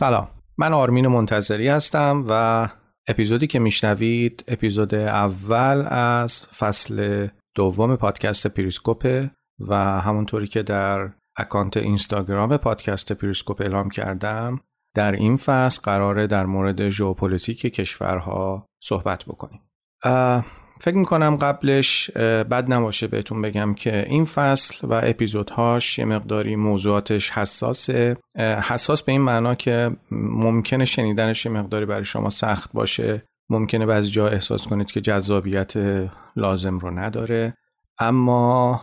سلام. من آرمین منتظری هستم و اپیزودی که میشنوید اپیزود اول از فصل دوم پادکست پریسکوپ و همونطوری که در اکانت اینستاگرام پادکست پریسکوپ اعلام کردم در این فصل قراره در مورد ژئوپلیتیک کشورها صحبت بکنیم. فکر می‌کنم قبلش بد نباشه بهتون بگم که این فصل و اپیزودهاش یه مقداری موضوعاتش حساسه. حساس به این معنا که ممکنه شنیدنش یه مقداری برای شما سخت باشه. ممکنه بعضی جا احساس کنید که جذابیت لازم رو نداره. اما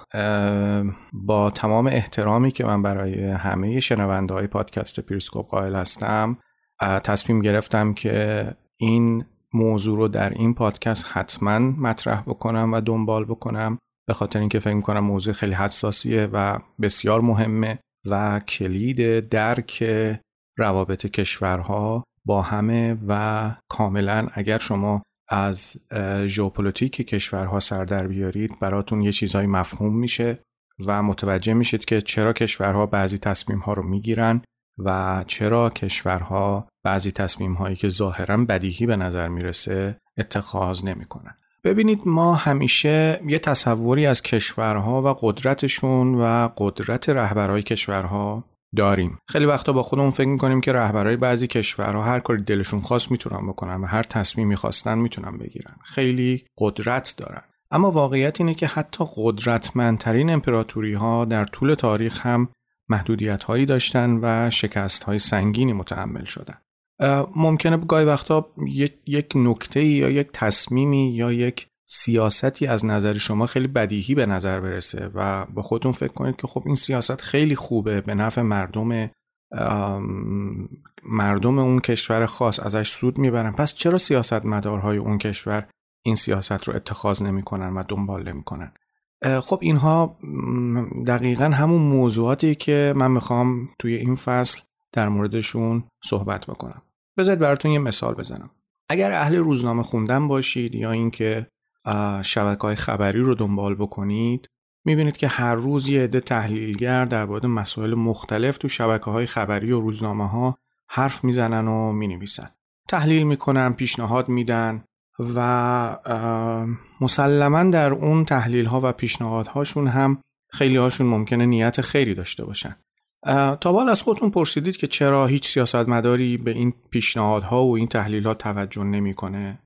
با تمام احترامی که من برای همه شنونده های پادکست پیرسکوپ قائل هستم تصمیم گرفتم که این موضوع رو در این پادکست حتما مطرح بکنم و دنبال بکنم. به خاطر اینکه فکر می‌کنم موضوع خیلی حساسیه و بسیار مهمه و کلید درک روابط کشورها با همه و کاملا اگر شما از ژئوپلیتیک کشورها سر در بیارید براتون یه چیزهایی مفهوم میشه و متوجه میشید که چرا کشورها بعضی تصمیم ها رو می‌گیرن و چرا کشورها بعضی تصمیم هایی که ظاهرا بدیهی به نظر می‌رسه اتخاذ نمی‌کنن. ببینید ما همیشه یه تصوری از کشورها و قدرتشون و قدرت رهبرهای کشورها داریم. خیلی وقتا با خودمون فکر می‌کنیم که رهبرهای بعضی کشورها هر کاری دلشون خواست می‌تونن بکنن و هر تصمیمی خواستن می‌تونن بگیرن. خیلی قدرت دارن. اما واقعیت اینه که حتی قدرتمندترین امپراتوری ها در طول تاریخ هم محدودیت هایی داشتن و شکست های سنگینی متحمل شدن. ممکنه گاهی وقتا یک نکته یا یک تصمیمی یا یک سیاستی از نظر شما خیلی بدیهی به نظر برسه و با خودتون فکر کنید که خب این سیاست خیلی خوبه به نفع مردم مردم اون کشور خاص ازش سود می‌برن. پس چرا سیاست مدارهای اون کشور این سیاست رو اتخاذ نمی‌کنن و دنبال نمی‌کنن؟ خب اینها دقیقا همون موضوعاتی که من می‌خوام توی این فصل در موردشون صحبت بکنم. بذارید براتون یه مثال بزنم. اگر اهل روزنامه خوندن باشید یا اینکه شبکه های خبری رو دنبال بکنید می‌بینید که هر روز یه عده تحلیلگر در مورد مسائل مختلف تو شبکه های خبری و روزنامه ها حرف می‌زنن و می‌نویسن. تحلیل می‌کنن پیشنهاد میدن و مسلما در اون تحلیل ها و پیشنهادهاشون هم خیلی هاشون ممکنه نیت خیری داشته باشن. تا بال از خودتون پرسیدید که چرا هیچ سیاستمداری به این پیشنهادها و این تحلیل ها توجه نمی‌کنه.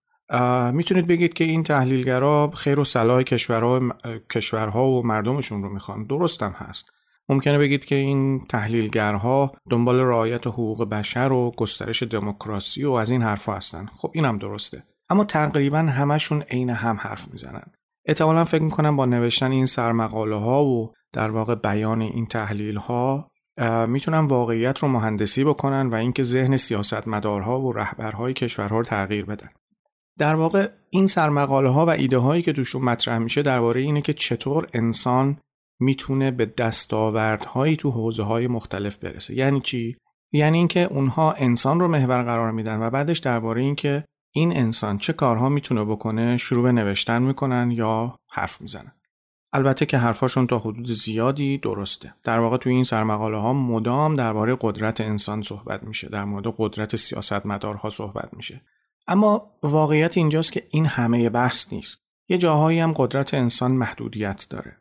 می‌تونید بگید که این تحلیلگرا خیر و صلاح کشورها, کشورها و مردمشون رو می‌خوان. درستم هست. ممکنه بگید که این تحلیلگرها دنبال رعایت حقوق بشر و گسترش دموکراسی و از این حرفها هستن. خب اینم درسته. اما تقریبا همشون عین هم حرف می‌زنن. احتمالا فکر می‌کنم با نوشتن این سرمقاله ها و در واقع بیان این تحلیل ها می‌تونن واقعیت رو مهندسی بکنن و اینکه ذهن سیاستمدارها و رهبرهای کشورها رو تغییر بدن. در واقع این سرمقاله ها و ایده هایی که توشون مطرح میشه درباره اینه که چطور انسان می‌تونه به دستاوردهایی تو حوزه های مختلف برسه. یعنی چی؟ یعنی اینکه اونها انسان رو محور قرار میدن و بعدش درباره اینکه این انسان چه کارها می‌تونه بکنه شروع به نوشتن می‌کنن یا حرف می‌زنن. البته که حرفاشون تا حدود زیادی درسته. در واقع توی این سرمقاله ها مدام درباره قدرت انسان صحبت میشه در مورد قدرت سیاستمدارها صحبت میشه. اما واقعیت اینجاست که این همه بحث نیست. یه جاهایی هم قدرت انسان محدودیت داره.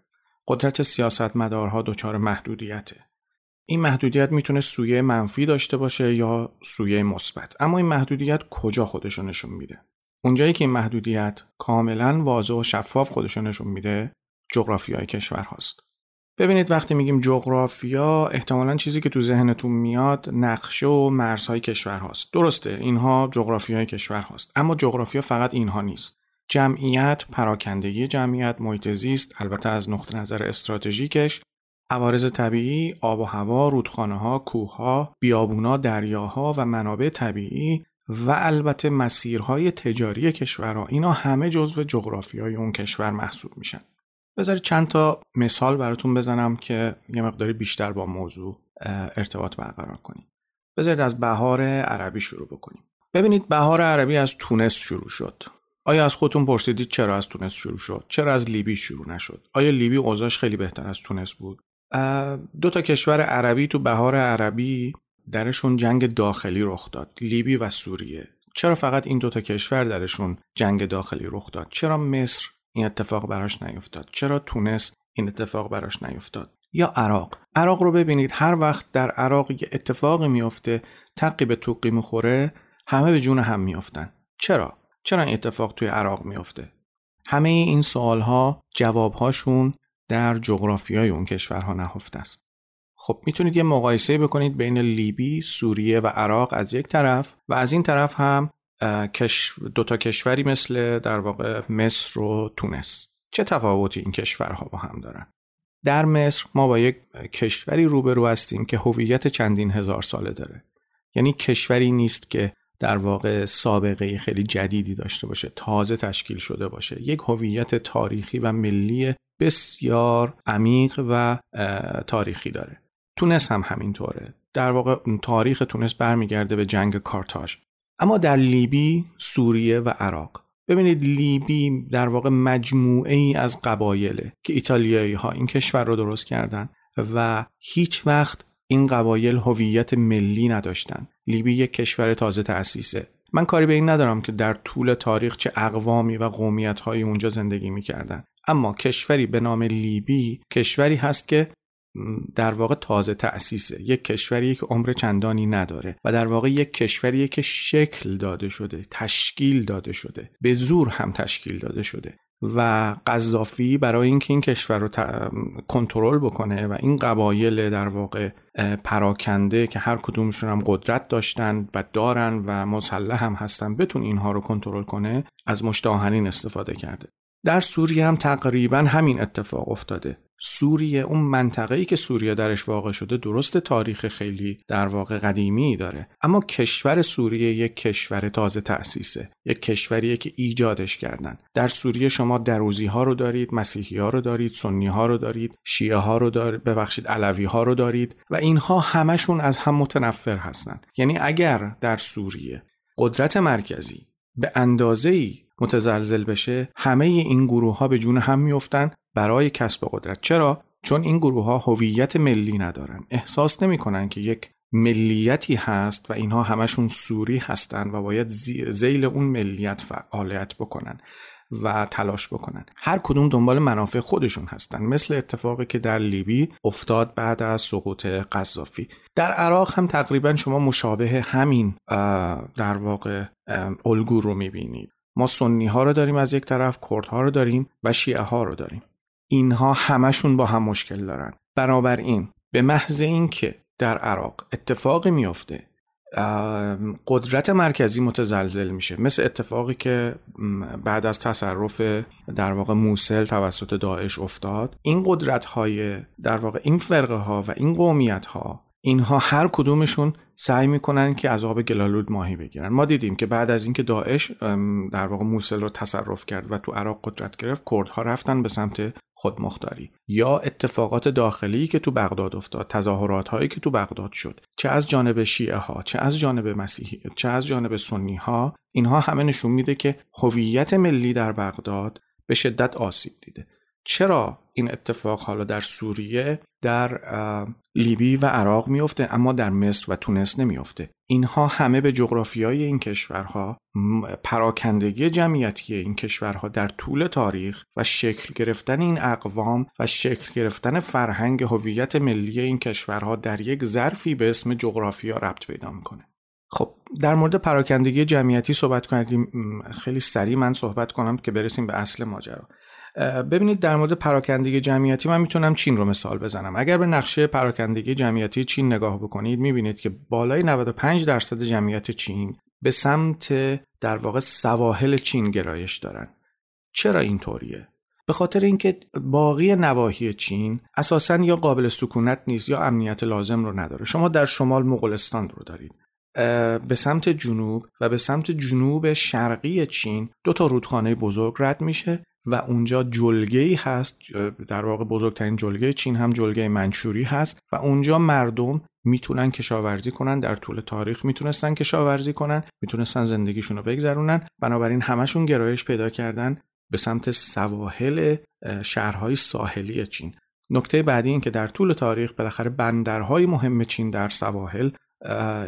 قدرت سیاستمدارها دچار محدودیته. این محدودیت می‌تونه سویه منفی داشته باشه یا سویه مثبت. اما این محدودیت کجا خودشو نشون میده؟ اونجایی که این محدودیت کاملا واضح و شفاف خودشو نشون میده جغرافیای کشور هاست. ببینید وقتی میگیم جغرافیا احتمالا چیزی که تو ذهنتون میاد نقشه و مرزهای کشور هاست. درسته اینها جغرافیای کشور هاست اما جغرافیا فقط اینها نیست. جمعیت پراکندگی جمعیت محیط زیست البته از نقطه نظر استراتژیکش عوارض طبیعی آب و هوا رودخانه ها کوه ها بیابونا دریاها و منابع طبیعی و البته مسیرهای تجاری کشورها. اینا همه جزو جغرافیای اون کشور محسوب میشن. بذارید چند تا مثال براتون بزنم که یه مقداری بیشتر با موضوع ارتباط برقرار کنیم. بذارید از بهار عربی شروع بکنیم. ببینید بهار عربی از تونس شروع شد. آیا از خودتون پرسیدید چرا از تونس شروع شد؟ چرا از لیبی شروع نشد؟ آیا لیبی اوضاعش خیلی بهتر از تونس بود؟ دو تا کشور عربی تو بهار عربی درشون جنگ داخلی رخ داد لیبی و سوریه. چرا فقط این دو تا کشور درشون جنگ داخلی رخ داد؟ چرا مصر این اتفاق براش نیفتاد. چرا تونس این اتفاق براش نیفتاد؟ یا عراق؟ عراق رو ببینید هر وقت در عراق یه اتفاقی میفته تقی به توقی می‌خوره همه به جون هم میافتن. چرا؟ چرا این اتفاق توی عراق میفته؟ همه این سوال ها جوابهاشون در جغرافیای اون کشورها نهفته است. خب می‌تونید یه مقایسه بکنید بین لیبی، سوریه و عراق از یک طرف و از این طرف هم دوتا کشوری مثل در واقع مصر و تونس. چه تفاوتی این کشورها با هم دارن؟ در مصر ما با یک کشوری روبرو هستیم که هویت چندین هزار ساله داره. یعنی کشوری نیست که در واقع سابقه خیلی جدیدی داشته باشه تازه تشکیل شده باشه. یک هویت تاریخی و ملی بسیار عمیق و تاریخی داره. تونس هم همینطوره. در واقع تاریخ تونس برمیگرده به جنگ کارتاژ. اما در لیبی، سوریه و عراق. ببینید لیبی در واقع مجموعه ای از قبایله که ایتالیایی ها این کشور رو درست کردن و هیچ وقت این قبایل هویت ملی نداشتن. لیبی یک کشور تازه تأسیسه. من کاری به این ندارم که در طول تاریخ چه اقوامی و قومیت های اونجا زندگی می‌کردن. اما کشوری به نام لیبی کشوری هست که در واقع تازه تأسیسه. یک کشوری که عمر چندانی نداره و در واقع یک کشوری که شکل داده شده تشکیل داده شده. به زور هم تشکیل داده شده. و قذافی برای اینکه این کشور رو کنترل بکنه و این قبایل در واقع پراکنده که هر کدومشون هم قدرت داشتن و دارن و مسلح هم هستن بتون اینها رو کنترل کنه از مشت استفاده کرده. در سوریه هم تقریبا همین اتفاق افتاده. سوریه اون منطقه ای که سوریه درش واقع شده درست تاریخ خیلی در واقع قدیمی داره. اما کشور سوریه یک کشور تازه تأسیسه. یک کشوریه که ایجادش کردن. در سوریه شما دروزی ها رو دارید مسیحی ها رو دارید سنی ها رو دارید شیعه ها رو دارید ببخشید علوی ها رو دارید و اینها همشون از هم متنفر هستند یعنی اگر در سوریه قدرت مرکزی به اندازه ای متزلزل بشه همه این گروه ها به جون هم میفتن برای کسب قدرت. چرا؟ چون این گروه ها هویت ملی ندارن. احساس نمی‌کنن که یک ملیتی هست و اینها همشون سوری هستند و باید زیل اون ملیت فعالیت بکنن و تلاش بکنن. هر کدوم دنبال منافع خودشون هستن. مثل اتفاقی که در لیبی افتاد بعد از سقوط قذافی. در عراق هم تقریبا شما مشابه همین در واقع الگو رو می‌بینید. ما سنی ها رو داریم از یک طرف کرد ها رو داریم و شیعه ها رو داریم. اینها همشون با هم مشکل دارن. بنابراین به محض اینکه در عراق اتفاقی میفته قدرت مرکزی متزلزل میشه. مثل اتفاقی که بعد از تصرف در واقع موسل توسط داعش افتاد این قدرت های در واقع این فرقه ها و این قومیت ها اینها هر کدومشون سعی می‌کنن که از آب گلالود ماهی بگیرن. ما دیدیم که بعد از اینکه داعش در واقع موسل رو تصرف کرد و تو عراق قدرت گرفت کردها رفتن به سمت خودمختاری. یا اتفاقات داخلی که تو بغداد افتاد تظاهرات هایی که تو بغداد شد چه از جانب شیعه ها چه از جانب مسیحی چه از جانب سنی ها اینها همه نشون میده که هویت ملی در بغداد به شدت آسیب دیده. چرا این اتفاق حالا در سوریه در لیبی و عراق میفته اما در مصر و تونس نمیفته اینها همه به جغرافیای این کشورها پراکندگی جمعیتی این کشورها در طول تاریخ و شکل گرفتن این اقوام و شکل گرفتن فرهنگ هویت ملی این کشورها در یک ظرفی به اسم جغرافیا ربط پیدا می‌کنه. خب در مورد پراکندگی جمعیتی صحبت کنیم خیلی سریع من صحبت کنم که برسیم به اصل ماجرا. ببینید در مورد پراکندگی جمعیتی من می‌تونم چین رو مثال بزنم. اگر به نقشه پراکندگی جمعیتی چین نگاه بکنید می‌بینید که بالای 95 درصد جمعیت چین به سمت در واقع سواحل چین گرایش دارن. چرا اینطوریه؟ به خاطر اینکه باقی نواحی چین اساسا یا قابل سکونت نیست یا امنیت لازم رو نداره. شما در شمال مغولستان رو دارید. به سمت جنوب و به سمت جنوب شرقی چین دو تا رودخانه بزرگ رد میشه. و اونجا جلگه ای هست در واقع بزرگترین جلگه چین هم جلگه منچوری هست و اونجا مردم می‌تونن کشاورزی کنن در طول تاریخ می‌تونستن کشاورزی کنن می‌تونستن زندگیشون رو بگذرونن بنابراین همشون گرایش پیدا کردن به سمت سواحل شهرهای ساحلی چین. نکته بعدی این که در طول تاریخ بالاخره بندرهای مهم چین در سواحل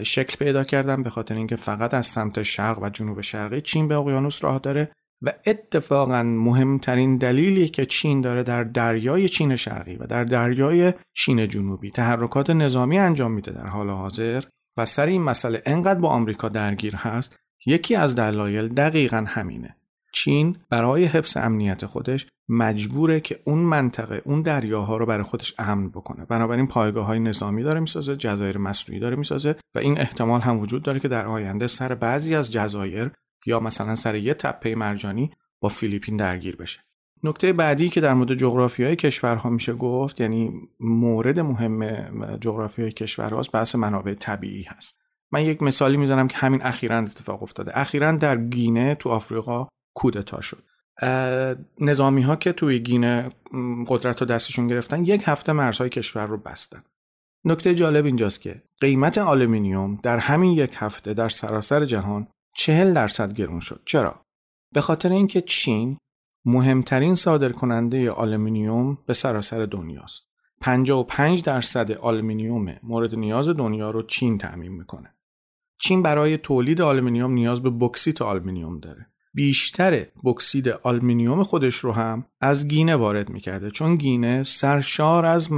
شکل پیدا کردن به خاطر اینکه فقط از سمت شرق و جنوب شرقی چین به اقیانوس راه داره. و اتفاقا مهمترین دلیلی که چین داره در دریای چین شرقی و در دریای چین جنوبی تحرکات نظامی انجام میده در حال حاضر و سر این مسئله انقدر با آمریکا درگیر هست یکی از دلایل دقیقا همینه. چین برای حفظ امنیت خودش مجبوره که اون منطقه اون دریاها رو برای خودش امن بکنه. بنابراین پایگاه های نظامی داره می‌سازه جزایر مصنوعی داره می‌سازه و این احتمال هم وجود داره که در آینده سر بعضی از جزایر یا مثلا سر یه تپه مرجانی با فیلیپین درگیر بشه. نکته بعدی که در مورد جغرافی های کشورها میشه گفت یعنی مورد مهم جغرافی های کشورهاست بحث منابع طبیعی هست. من یک مثالی می‌زنم که همین اخیرا اتفاق افتاده. اخیرا در گینه تو آفریقا کودتا شد. نظامی ها که توی گینه قدرت رو دستشون گرفتن یک هفته مرزهای کشور رو بستن. نکته جالب اینجاست که قیمت آلومینیوم در همین یک هفته در سراسر جهان چهل درصد گرون شد. چرا؟ به خاطر اینکه چین مهمترین صادرکننده آلومینیوم به سراسر دنیاست. 55 درصد آلومینیوم مورد نیاز دنیا رو چین تأمین می‌کنه. چین برای تولید آلومینیوم نیاز به بوکسیت آلومینیوم داره. بیشتر بوکسیت آلمینیوم خودش رو هم از گینه وارد می‌کرده چون گینه سرشار از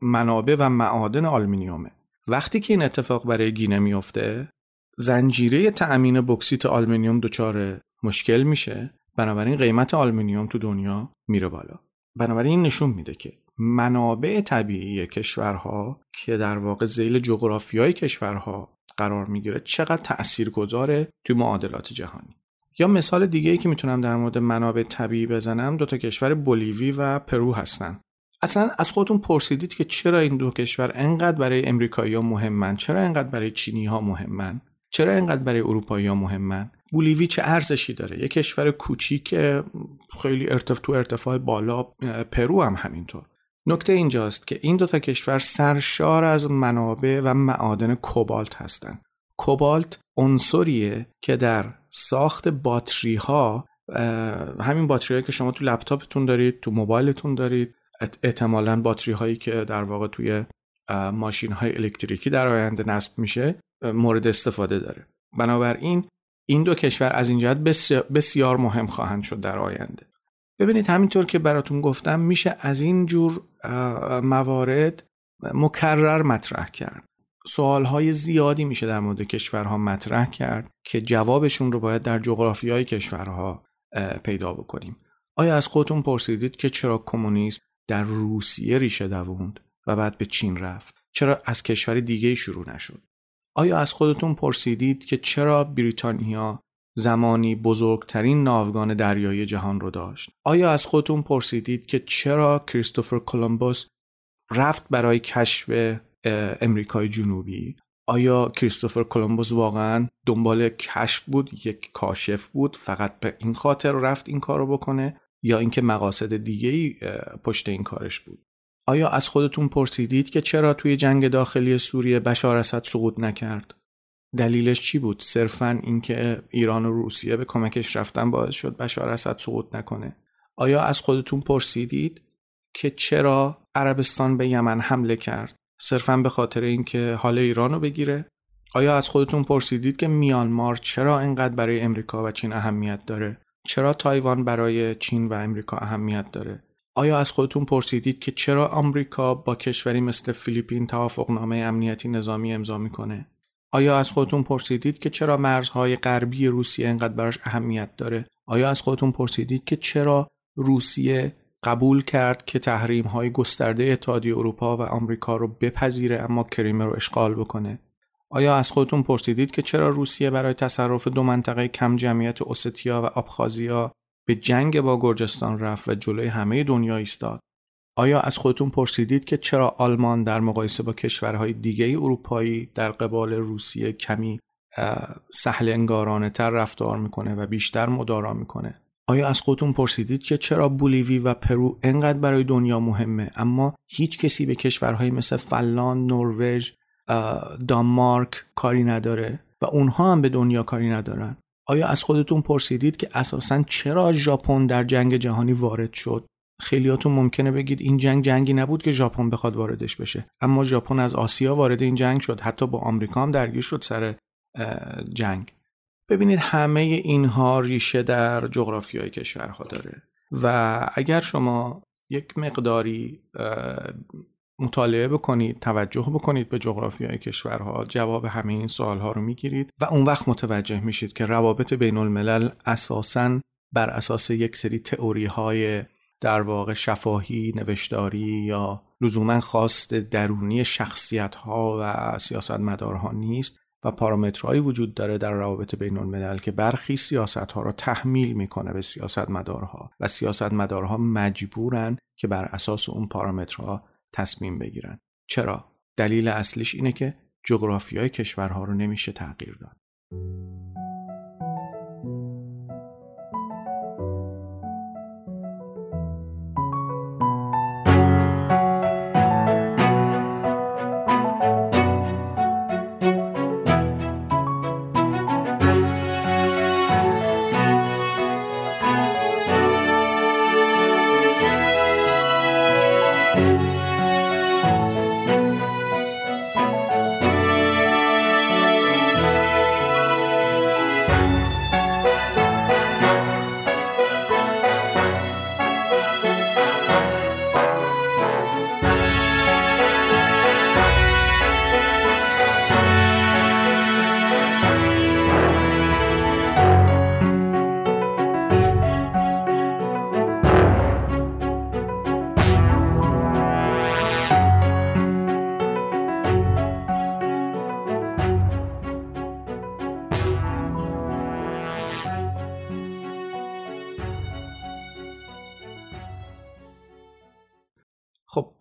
منابع و معادن آلمینیومه وقتی که این اتفاق برای گینه میفته زنجیره تأمین بوکسیت آلمینیوم دچار مشکل میشه. بنابراین قیمت آلمینیوم تو دنیا میره بالا. بنابراین این نشون میده که منابع طبیعی کشورها که در واقع زیل جغرافیای کشورها قرار می‌گیره چقدر تأثیر گذاره توی معادلات جهانی. یا مثال دیگه ای که می‌تونم در مورد منابع طبیعی بزنم دو تا کشور بولیوی و پرو هستن. اصلا از خودتون پرسیدید که چرا این دو کشور انقدر برای امریکایی ها مهمن چرا انقدر برای چینی ها مهمن؟ چرا انقدر برای اروپایی ها مهمن بولیوی چه ارزشی داره؟ یه کشور کوچیک خیلی ارتف تو ارتفاع بالا پرو هم همینطور. نکته اینجاست که این دو تا کشور سرشار از منابع و معادن کوبالت هستند کوبالت عنصریه که در ساخت باتری ها همین باتری که شما تو لپتاپتون دارید تو موبایلتون دارید احتمالا باتری هایی که در واقع توی ماشین های الکتریکی در آینده نصب میشه. مورد استفاده داره. بنابراین این دو کشور از این جهت بسیار مهم خواهند شد در آینده. ببینید همینطور که براتون گفتم میشه از این جور موارد مکرر مطرح کرد. های زیادی میشه در مورد کشورها مطرح کرد که جوابشون رو باید در جغرافی های کشورها پیدا بکنیم. آیا از خودتون پرسیدید که چرا کمونیسم در روسیه ریشه دووند و بعد به چین رفت؟ چرا از کشور دیگه شروع نشد؟ آیا از خودتون پرسیدید که چرا بریتانیا زمانی بزرگترین ناوگان دریایی جهان رو داشت؟ آیا از خودتون پرسیدید که چرا کریستوفر کلمبوس رفت برای کشف امریکای جنوبی؟ آیا کریستوفر کلمبوس واقعا دنبال کشف بود یک کاشف بود فقط به این خاطر رفت این کارو بکنه؟ یا اینکه مقاصد دیگه ای پشت این کارش بود؟ آیا از خودتون پرسیدید که چرا توی جنگ داخلی سوریه بشار اسد سقوط نکرد؟ دلیلش چی بود؟ صرفا اینکه ایران و روسیه به کمکش رفتن باعث شد بشار اسد سقوط نکنه. آیا از خودتون پرسیدید که چرا عربستان به یمن حمله کرد؟ صرفا به خاطر اینکه حال ایران رو بگیره؟ آیا از خودتون پرسیدید که میانمار چرا اینقدر برای امریکا و چین اهمیت داره؟ چرا تایوان برای چین و امریکا اهمیت داره؟ آیا از خودتون پرسیدید که چرا آمریکا با کشوری مثل فیلیپین توافقنامه امنیتی نظامی امضا می‌کنه؟ آیا از خودتون پرسیدید که چرا مرزهای غربی روسیه اینقدر براش اهمیت داره؟ آیا از خودتون پرسیدید که چرا روسیه قبول کرد که تحریم های گسترده اتحادیه اروپا و آمریکا رو بپذیره اما کریمه رو اشغال بکنه؟ آیا از خودتون پرسیدید که چرا روسیه برای تصرف دو منطقه کم جمعیت اوستیا و آبخازیا به جنگ با گرجستان رفت و جلوی همه دنیا ایستاد. آیا از خودتون پرسیدید که چرا آلمان در مقایسه با کشورهای دیگه اروپایی در قبال روسیه کمی سهل انگارانه تر رفتار می‌کنه و بیشتر مدارا می‌کنه؟ آیا از خودتون پرسیدید که چرا بولیوی و پرو انقدر برای دنیا مهمه اما هیچ کسی به کشورهایی مثل فنلاند، نروژ، دانمارک کاری نداره و اونها هم به دنیا کاری ندارن؟ آیا از خودتون پرسیدید که اساسا چرا ژاپن در جنگ جهانی وارد شد؟ خیلیاتون ممکنه بگید این جنگ جنگی نبود که ژاپن بخواد واردش بشه اما ژاپن از آسیا وارد این جنگ شد حتی با آمریکا هم درگیر شد سر جنگ. ببینید همه اینها ریشه در جغرافیای کشورها داره و اگر شما یک مقداری مطالعه بکنید توجه بکنید به جغرافیای کشورها جواب همه این سوالها رو می‌گیرید و اون وقت متوجه میشید که روابط بین الملل اساساً بر اساس یک سری تئوری های در واقع شفاهی نوشتاری یا لزوما خواست درونی شخصیت ها و سیاست مدارها نیست و پارامترهایی وجود داره در روابط بین الملل که برخی سیاست ها را تحمیل می‌کنه به سیاست مدارها و سیاست مدارها مجبورن که بر اساس اون پارامترها تصمیم بگیرن. چرا؟ دلیل اصلیش اینه که جغرافیای کشورها رو نمیشه تغییر داد.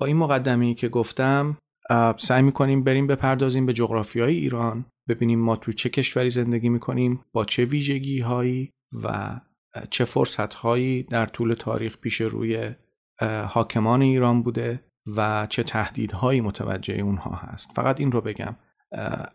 این مقدمه که گفتم سعی می‌کنیم بریم بپردازیم به جغرافی های ایران ببینیم ما تو چه کشوری زندگی می‌کنیم با چه ویژگی هایی و چه فرصت هایی در طول تاریخ پیش روی حاکمان ایران بوده و چه تهدیدهایی متوجه اونها هست. فقط این رو بگم.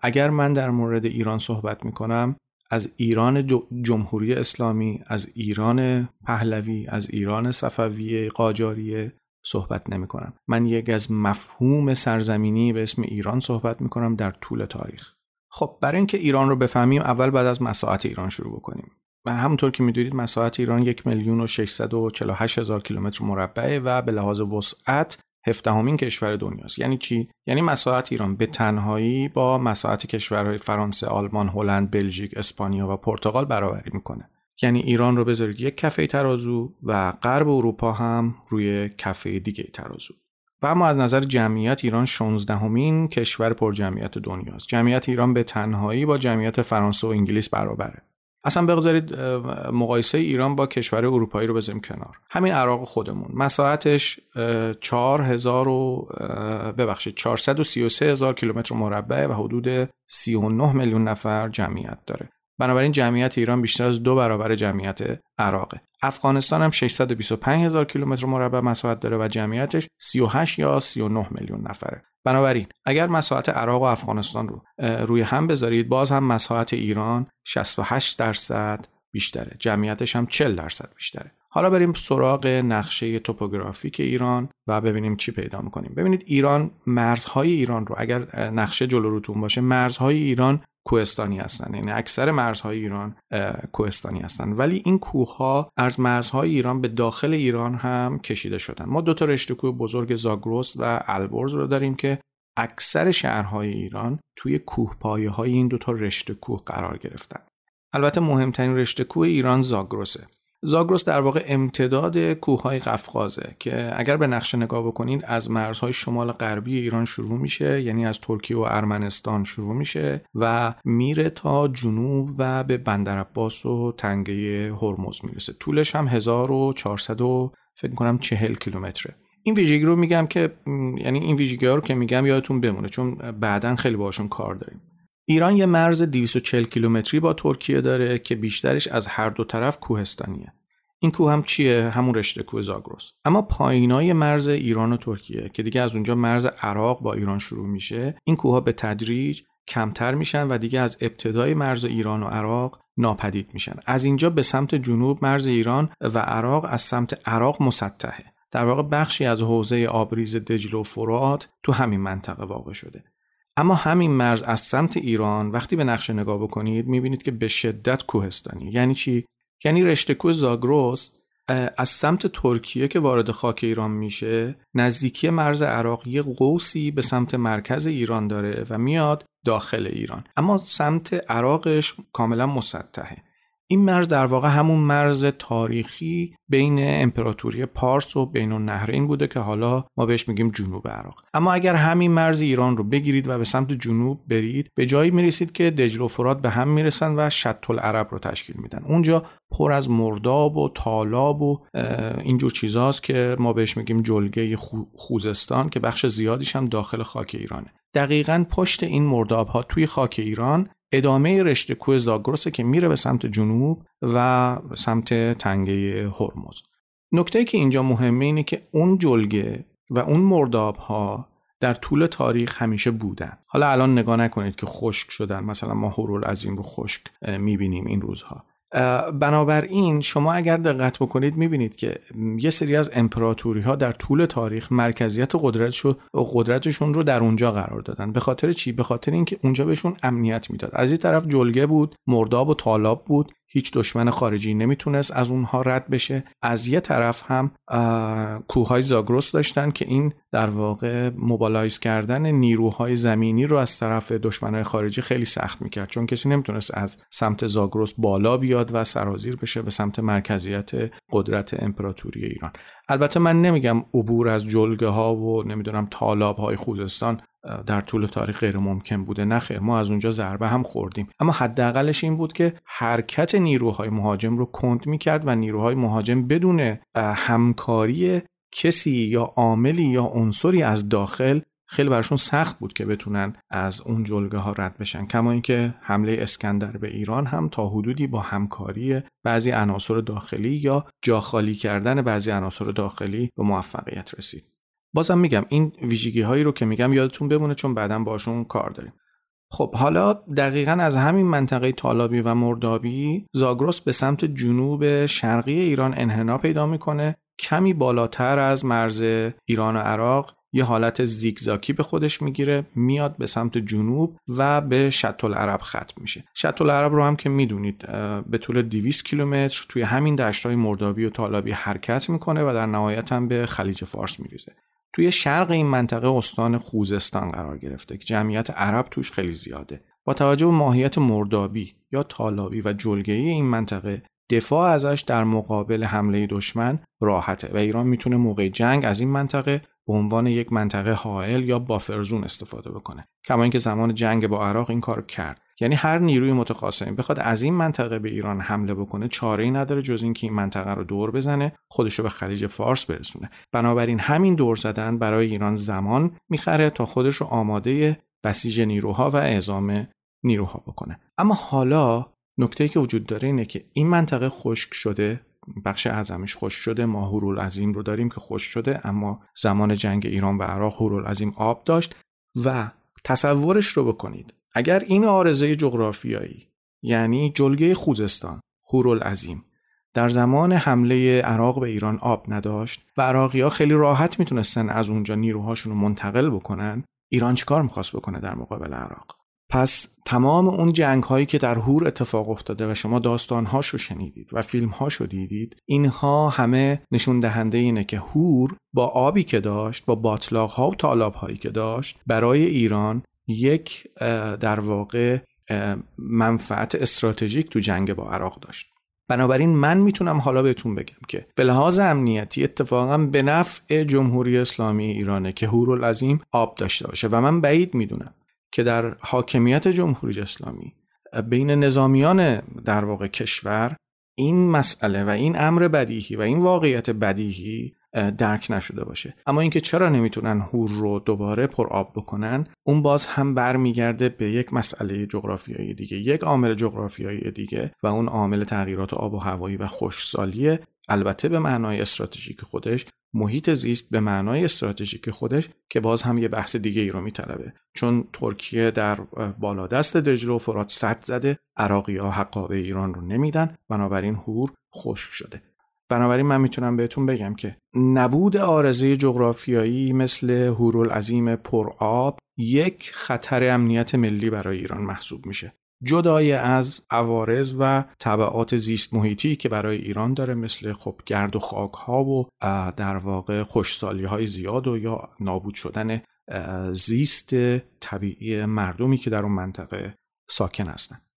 اگر من در مورد ایران صحبت می‌کنم از ایران جمهوری اسلامی از ایران پهلوی از ایران صفوی قاجاریه صحبت نمی کنم. من یک از مفهوم سرزمینی به اسم ایران صحبت می کنم در طول تاریخ. خب برای اینکه ایران رو بفهمیم اول بعد از مساحت ایران شروع بکنیم. و همونطور که می‌دونید مساحت ایران یک میلیون و 648 هزار کیلومتر مربعه و به لحاظ وسعت هفدهمین کشور دنیاست یعنی چی یعنی مساحت ایران به تنهایی با مساحت کشورهای فرانسه، آلمان، هلند، بلژیک، اسپانیا و پرتغال برابری می‌کنه یعنی ایران رو بذارید یک کفه ترازو و غرب اروپا هم روی کفه دیگه ترازو. و اما از نظر جمعیت ایران 16 همین کشور پر جمعیت دنیاست. جمعیت ایران به تنهایی با جمعیت فرانسه و انگلیس برابره. اصلا بگذارید مقایسه ایران با کشور اروپایی رو بذاریم کنار. همین عراق خودمون. مساحتش 4000 و ببخشید 433 هزار کیلومتر مربع و حدود 39 میلیون نفر جمعیت داره. بنابراین جمعیت ایران بیشتر از دو برابر جمعیت عراقه. افغانستان هم 625 هزار کیلومتر مربع مساحت داره و جمعیتش 38 یا 39 میلیون نفره. بنابراین اگر مساحت عراق و افغانستان رو روی هم بذارید باز هم مساحت ایران 68 درصد بیشتره. جمعیتش هم 40 درصد بیشتره. حالا بریم سراغ نقشه توپوگرافیک ایران و ببینیم چی پیدا می‌کنیم. ببینید ایران مرزهای ایران رو اگر نقشه جلو روتون باشه مرزهای ایران کوهستانی هستن. یعنی اکثر مرزهای ایران کوهستانی هستن. ولی این کوه ها از مرزهای ایران به داخل ایران هم کشیده شدن. ما دو تا رشته کوه بزرگ زاگرس و البرز رو داریم که اکثر شهرهای ایران توی کوه پایه های این دو تا رشته کوه قرار گرفتن. البته مهمترین رشته کوه ایران زاگرسه. زاگرس در واقع امتداد کوههای قفقازه که اگر به نقشه نگاه بکنید از مرزهای شمال غربی ایران شروع میشه یعنی از ترکیه و ارمنستان شروع میشه و میره تا جنوب و به بندر عباس و تنگه هرمز می‌رسه. طولش هم 1400 فکر کنم 40 کیلومتره. این ویژگی رو میگم که یعنی این ویژگی ها رو که میگم یادتون بمونه چون بعدا خیلی باشون کار داریم. ایران یه مرز 240 کیلومتری با ترکیه داره که بیشترش از هر دو طرف کوهستانیه. این کوه هم چیه؟ همون رشته کوه زاگرس. اما پایینای مرز ایران و ترکیه که دیگه از اونجا مرز عراق با ایران شروع میشه، این کوه ها به تدریج کمتر میشن و دیگه از ابتدای مرز ایران و عراق ناپدید میشن. از اینجا به سمت جنوب مرز ایران و عراق از سمت عراق مسطحه. در واقع بخشی از حوزه آبریز دجله و فرات تو همین منطقه واقع شده. اما همین مرز از سمت ایران وقتی به نقشه نگاه بکنید می‌بینید که به شدت کوهستانی. یعنی چی؟ یعنی رشته کوه زاگرس از سمت ترکیه که وارد خاک ایران میشه نزدیکی مرز عراق یه قوسی به سمت مرکز ایران داره و میاد داخل ایران. اما سمت عراقش کاملا مسطحه. این مرز در واقع همون مرز تاریخی بین امپراتوری پارس و بین النهرین بوده که حالا ما بهش میگیم جنوب عراق. اما اگر همین مرز ایران رو بگیرید و به سمت جنوب برید به جایی می‌رسید که دجل و فرات به هم می‌رسن و شط العرب رو تشکیل میدن. اونجا پر از مرداب و تالاب و اینجور چیزاست که ما بهش میگیم جلگه خوزستان که بخش زیادیش هم داخل خاک ایرانه. دقیقا پشت این مرداب ها توی خاک ایران ادامه رشته کوه زاگرسه که میره به سمت جنوب و سمت تنگه هرمز. نکته که اینجا مهمه اینه که اون جلگه و اون مرداب ها در طول تاریخ همیشه بودن. حالا الان نگاه نکنید که خشک شدن. مثلا ما هرول از این رو خشک می‌بینیم این روزها. بنابراین شما اگر دقت بکنید می‌بینید که یه سری از امپراتوری ها در طول تاریخ مرکزیت قدرتشو قدرتشون رو در اونجا قرار دادن. به خاطر چی؟ به خاطر اینکه اونجا بهشون امنیت می‌داد. از این طرف جلگه بود مرداب و طالاب بود. هیچ دشمن خارجی نمی‌تونست از اونها رد بشه. از یه طرف هم کوههای زاگرس داشتن که این در واقع موبالایز کردن نیروهای زمینی رو از طرف دشمنهای خارجی خیلی سخت می‌کرد. چون کسی نمی‌تونست از سمت زاگرس بالا بیاد و سرازیر بشه به سمت مرکزیت قدرت امپراتوری ایران. البته من نمیگم عبور از جلگه ها و نمی‌دونم طالاب های خوزستان در طول تاریخ غیر ممکن بوده. نه خیر ما از اونجا ضربه هم خوردیم. اما حداقلش این بود که حرکت نیروهای مهاجم رو کند می‌کرد و نیروهای مهاجم بدون همکاری کسی یا عاملی یا عنصری از داخل خیلی براشون سخت بود که بتونن از اون جلگه ها رد بشن. کما اینکه حمله اسکندر به ایران هم تا حدودی با همکاری بعضی عناصر داخلی یا جاخالی کردن بعضی عناصر داخلی به موفقیت رسید. بازم میگم این ویژگی هایی رو که میگم یادتون بمونه چون بعدا باشون کار داریم. خب حالا دقیقا از همین منطقه تالابی و مردابی زاگرس به سمت جنوب شرقی ایران انحنا پیدا می‌کنه. کمی بالاتر از مرز ایران و عراق یه حالت زیگزاکی به خودش می‌گیره میاد به سمت جنوب و به شط العرب ختم میشه. شط العرب رو هم که می‌دونید به طول 200 کیلومتر توی همین دشتای مردابی و طالابی حرکت می‌کنه و در نهایت هم به خلیج فارس میریزه. توی شرق این منطقه استان خوزستان قرار گرفته که جمعیت عرب توش خیلی زیاده. با توجه به ماهیت مردابی یا طالابی و جلگه‌ای این منطقه دفاع ازش در مقابل حمله دشمن راحته و ایران می‌تونه موقع جنگ از این منطقه به عنوان یک منطقه حائل یا بافرزون استفاده بکنه. کما اینکه زمان جنگ با عراق این کار کرد. یعنی هر نیروی متقاسمی بخواد از این منطقه به ایران حمله بکنه چاره ای نداره جز اینکه این منطقه رو دور بزنه خودش رو به خلیج فارس برسونه. بنابراین همین دور زدن برای ایران زمان می‌خره تا خودش رو آماده بسیج نیروها و اعزام نیروها بکنه. اما حالا نکته که وجود داره اینه که این منطقه خشک شده بخش اعظمش خوش شده ما هورول عظیم رو داریم که خوش شده اما زمان جنگ ایران و عراق هورول عظیم آب داشت و تصورش رو بکنید. اگر این آرزه جغرافیایی یعنی جلگه خوزستان هورول عظیم در زمان حمله عراق به ایران آب نداشت و عراقی ها خیلی راحت می‌تونستن از اونجا نیروهاشون رو منتقل بکنن ایران چیکار می‌خواست بکنه در مقابل عراق؟ پس تمام اون جنگ هایی که در هور اتفاق افتاده و شما داستان هاشو شنیدید و فیلم هاشو دیدید اینها همه نشون دهنده اینه که هور با آبی که داشت با باطلاق ها و طالاب هایی که داشت برای ایران یک در واقع منفعت استراتژیک تو جنگ با عراق داشت. بنابراین من می‌تونم حالا بهتون بگم که به لحاظ امنیتی اتفاقا به نفع جمهوری اسلامی ایرانه که هورالعظیم آب داشته باشه. و من بعید می‌دونم که در حاکمیت جمهوری اسلامی بین نظامیان در واقع کشور این مسئله و این امر بدیهی و این واقعیت بدیهی درک نشده باشه. اما اینکه چرا نمی‌تونن هور رو دوباره پر آب بکنن اون باز هم برمیگرده به یک مسئله جغرافیایی دیگه یک عامل جغرافیایی دیگه و اون عامل تغییرات آب و هوایی و خشکسالی البته به معنای استراتژیک خودش محیط زیست به معنای استراتژیک خودش که باز هم یه بحث دیگه ای رو میطلبه. چون ترکیه در بالادست دجله و فرات صد زده عراقی ها حقابه ایران رو نمیدن. بنابراین هور خشک شده. بنابراین من می‌تونم بهتون بگم که نبود آرزه جغرافیایی مثل هورالعظیم پرآب یک خطر امنیت ملی برای ایران محسوب میشه جدای از عوارض و طبعات زیست محیطی که برای ایران داره مثل خب گرد و خاک ها و در واقع خوشسالی های زیاد و یا نابود شدن زیست طبیعی مردمی که در اون منطقه ساکن هستند.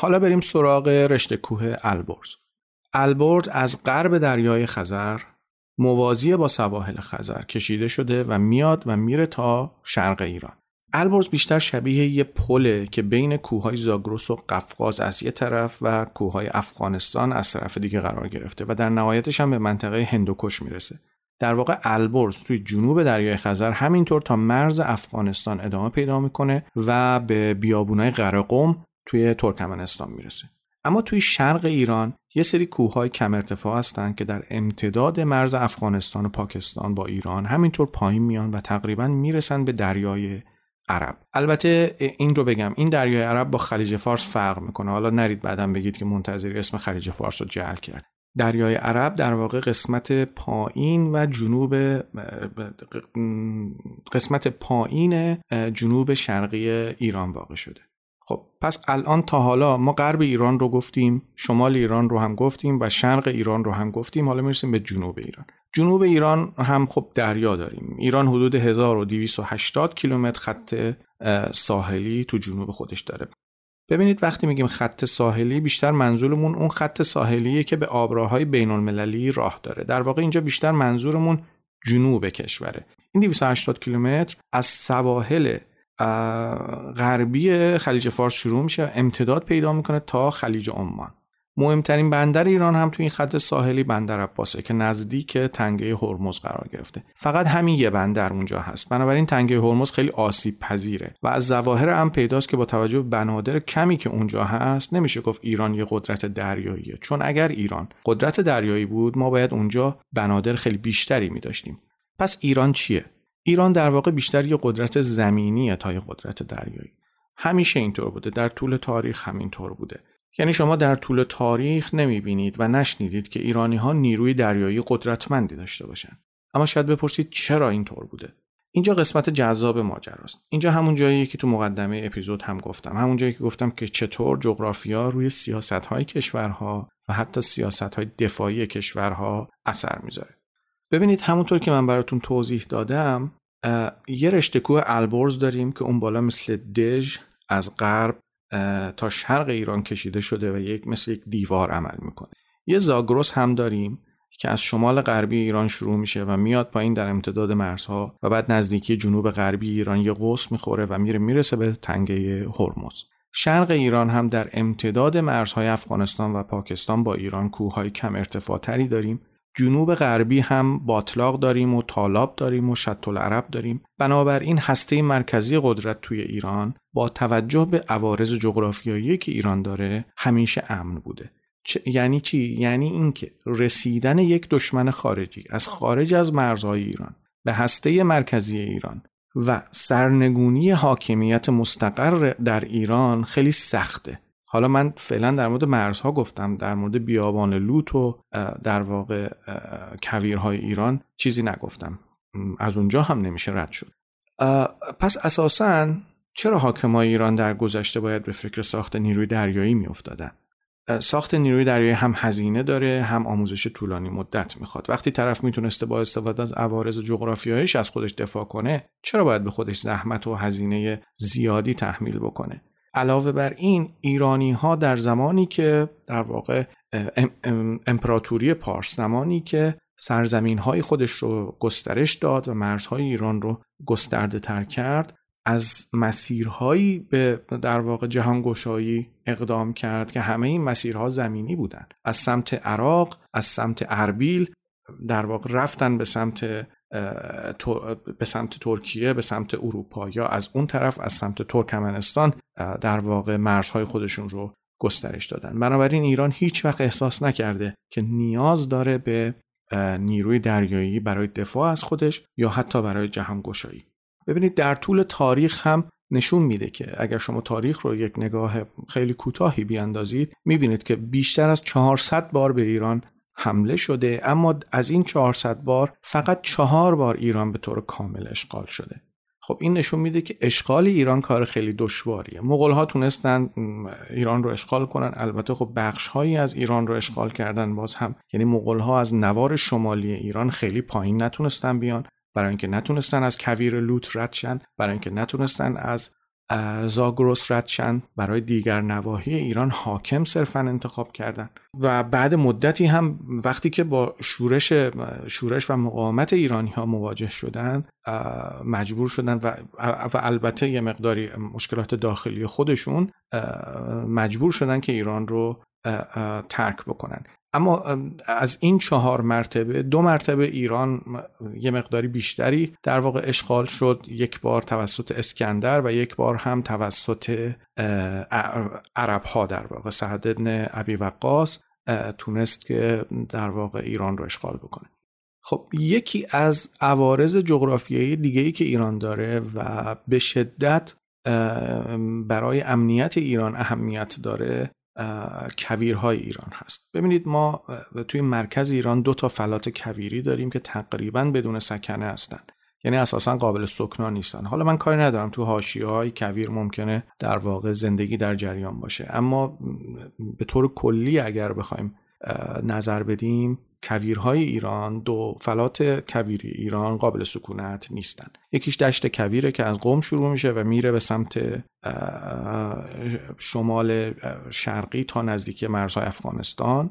حالا بریم سراغ رشته کوه البرز. البرز از غرب دریای خزر موازی با سواحل خزر کشیده شده و میاد و میره تا شرق ایران. البرز بیشتر شبیه یه پله که بین کوههای زاگرس و قفقاز از یه طرف و کوههای افغانستان از طرف دیگه قرار گرفته و در نهایتش هم به منطقه هندوکش می‌رسه. در واقع البرز توی جنوب دریای خزر همینطور تا مرز افغانستان ادامه پیدا می‌کنه و به بیابونای قرقم توی ترکمنستان می‌رسه اما توی شرق ایران یه سری کوههای کم ارتفاع هستند که در امتداد مرز افغانستان و پاکستان با ایران همینطور پایین میان و تقریبا می‌رسن به دریای عرب. البته این رو بگم این دریای عرب با خلیج فارس فرق می‌کنه. حالا نرید بعدم بگید که منتظری اسم خلیج فارس رو جعل کرد. دریای عرب در واقع قسمت پایین و جنوب قسمت پایین جنوب شرقی ایران واقع شده. خب پس الان تا حالا ما غرب ایران رو گفتیم شمال ایران رو هم گفتیم و شرق ایران رو هم گفتیم. حالا می‌رسیم به جنوب ایران. جنوب ایران هم خب دریا داریم. ایران حدود 1280 کیلومتر خط ساحلی تو جنوب خودش داره. ببینید وقتی میگیم خط ساحلی بیشتر منظورمون اون خط ساحلیه که به آبراهای بین المللی راه داره. در واقع اینجا بیشتر منظورمون جنوب کشوره. این 280 کیلومتر از سواحل غربی خلیج فارس شروع میشه. امتداد پیدا می‌کنه تا خلیج عمان. مهمترین بندر ایران هم تو این خط ساحلی بندر عباسه که نزدیک تنگه هرمز قرار گرفته. فقط همین یه بندر اونجا هست. بنابراین تنگه هرمز خیلی آسیب پذیره و از ظواهر هم پیداست که با توجه به بنادر کمی که اونجا هست نمیشه گفت ایران یه قدرت دریاییه. چون اگر ایران قدرت دریایی بود ما باید اونجا بنادر خیلی بیشتری میداشتیم. پس ایران چیه؟ ایران در واقع بیشتر یه قدرت زمینیه تا یه قدرت دریایی. همیشه اینطور بوده. در طول تاریخ همینطور بوده. یعنی شما در طول تاریخ نمی‌بینید و نشنیدید که ایرانی ها نیروی دریایی قدرتمندی داشته باشن. اما شاید بپرسید چرا اینطور بوده؟ اینجا قسمت جذاب ماجراست. اینجا همون جاییه که تو مقدمه اپیزود هم گفتم. همون جایی که گفتم که چطور جغرافیا روی سیاست های کشورها و حتی سیاست های دفاعی کشورها اثر می‌ذاره. ببینید همونطور که من براتون توضیح دادم یه رشته کوه البرز داریم که اون بالا مثل دژ از غرب تا شرق ایران کشیده شده و یک مثل یک دیوار عمل می‌کنه. یه زاگروس هم داریم که از شمال غربی ایران شروع میشه و میاد پایین در امتداد مرزها و بعد نزدیکی جنوب غربی ایران یه قوس می‌خوره و میره می‌رسه به تنگه هرمز. شرق ایران هم در امتداد مرزهای افغانستان و پاکستان با ایران کوههای کم ارتفاع تری داریم. جنوب غربی هم باطلاق داریم و طالاب داریم و شط العرب داریم. بنابراین هسته مرکزی قدرت توی ایران با توجه به عوارض جغرافیایی که ایران داره همیشه امن بوده. یعنی چی؟ یعنی اینکه رسیدن یک دشمن خارجی از خارج از مرزهای ایران به هسته مرکزی ایران و سرنگونی حاکمیت مستقر در ایران خیلی سخته. حالا من فعلا در مورد مرزها گفتم در مورد بیابان لوت و در واقع کویرهای ایران چیزی نگفتم. از اونجا هم نمیشه رد شد. پس اساسا چرا حاکمای ایران در گذشته باید به فکر ساخت نیروی دریایی میافتادن؟ ساخت نیروی دریایی هم هزینه داره هم آموزش طولانی مدت می‌خواد. وقتی طرف می‌تونسته با استفاده از عوارض جغرافیاییش از خودش دفاع کنه چرا باید به خودش زحمت و هزینه زیادی تحمیل بکنه؟ علاوه بر این ایرانی ها در زمانی که در واقع امپراتوری پارس زمانی که سرزمین های خودش رو گسترش داد و مرزهای ایران رو گسترده تر کرد از مسیرهایی به در واقع جهانگشایی اقدام کرد که همه این مسیرها زمینی بودند از سمت عراق از سمت اربیل در واقع رفتن به سمت به سمت ترکیه به سمت اروپا یا از اون طرف از سمت ترکمنستان در واقع مرزهای خودشون رو گسترش دادن. بنابراین ایران هیچ وقت احساس نکرده که نیاز داره به نیروی دریایی برای دفاع از خودش یا حتی برای جهانگشایی. ببینید در طول تاریخ هم نشون میده که اگر شما تاریخ رو یک نگاه خیلی کوتاهی بیاندازید می‌بینید که بیشتر از 400 بار به ایران حمله شده اما از این 400 بار فقط چهار بار ایران به طور کامل اشغال شده. خب این نشون میده که اشغال ایران کار خیلی دشواریه. مغول ها تونستن ایران رو اشغال کنن. البته خب بخش هایی از ایران رو اشغال کردن باز هم یعنی مغول ها از نوار شمالی ایران خیلی پایین نتونستن بیان. برای اینکه نتونستن از کویر لوت رد برای اینکه نتونستن از زاگروس ردشن برای دیگر نواحی ایران حاکم صرفا انتخاب کردن. و بعد مدتی هم وقتی که با شورش شورش و مقاومت ایرانی ها مواجه شدن مجبور شدن و, و البته یه مقداری مشکلات داخلی خودشون مجبور شدن که ایران رو ترک بکنن. اما از این چهار مرتبه دو مرتبه ایران یه مقداری بیشتری در واقع اشغال شد یک بار توسط اسکندر و یک بار هم توسط عرب ها در واقع. سعد ابن ابی وقاص تونست که در واقع ایران رو اشغال بکنه. خب یکی از عوارض جغرافیایی دیگه ای که ایران داره و به شدت برای امنیت ایران اهمیت داره کویرهای ایران هست. ببینید ما توی مرکز ایران دو تا فلات کویری داریم که تقریبا بدون سکنه هستن. یعنی اساسا قابل سکنا نیستن. حالا من کاری ندارم. تو حاشیه های کویر ممکنه در واقع زندگی در جریان باشه. اما به طور کلی اگر بخوایم نظر بدیم کویرهای ایران دو فلات کویری ایران قابل سکونت نیستند یکیش دشت کویره که از قوم شروع میشه و میره به سمت شمال شرقی تا نزدیکی مرزهای افغانستان.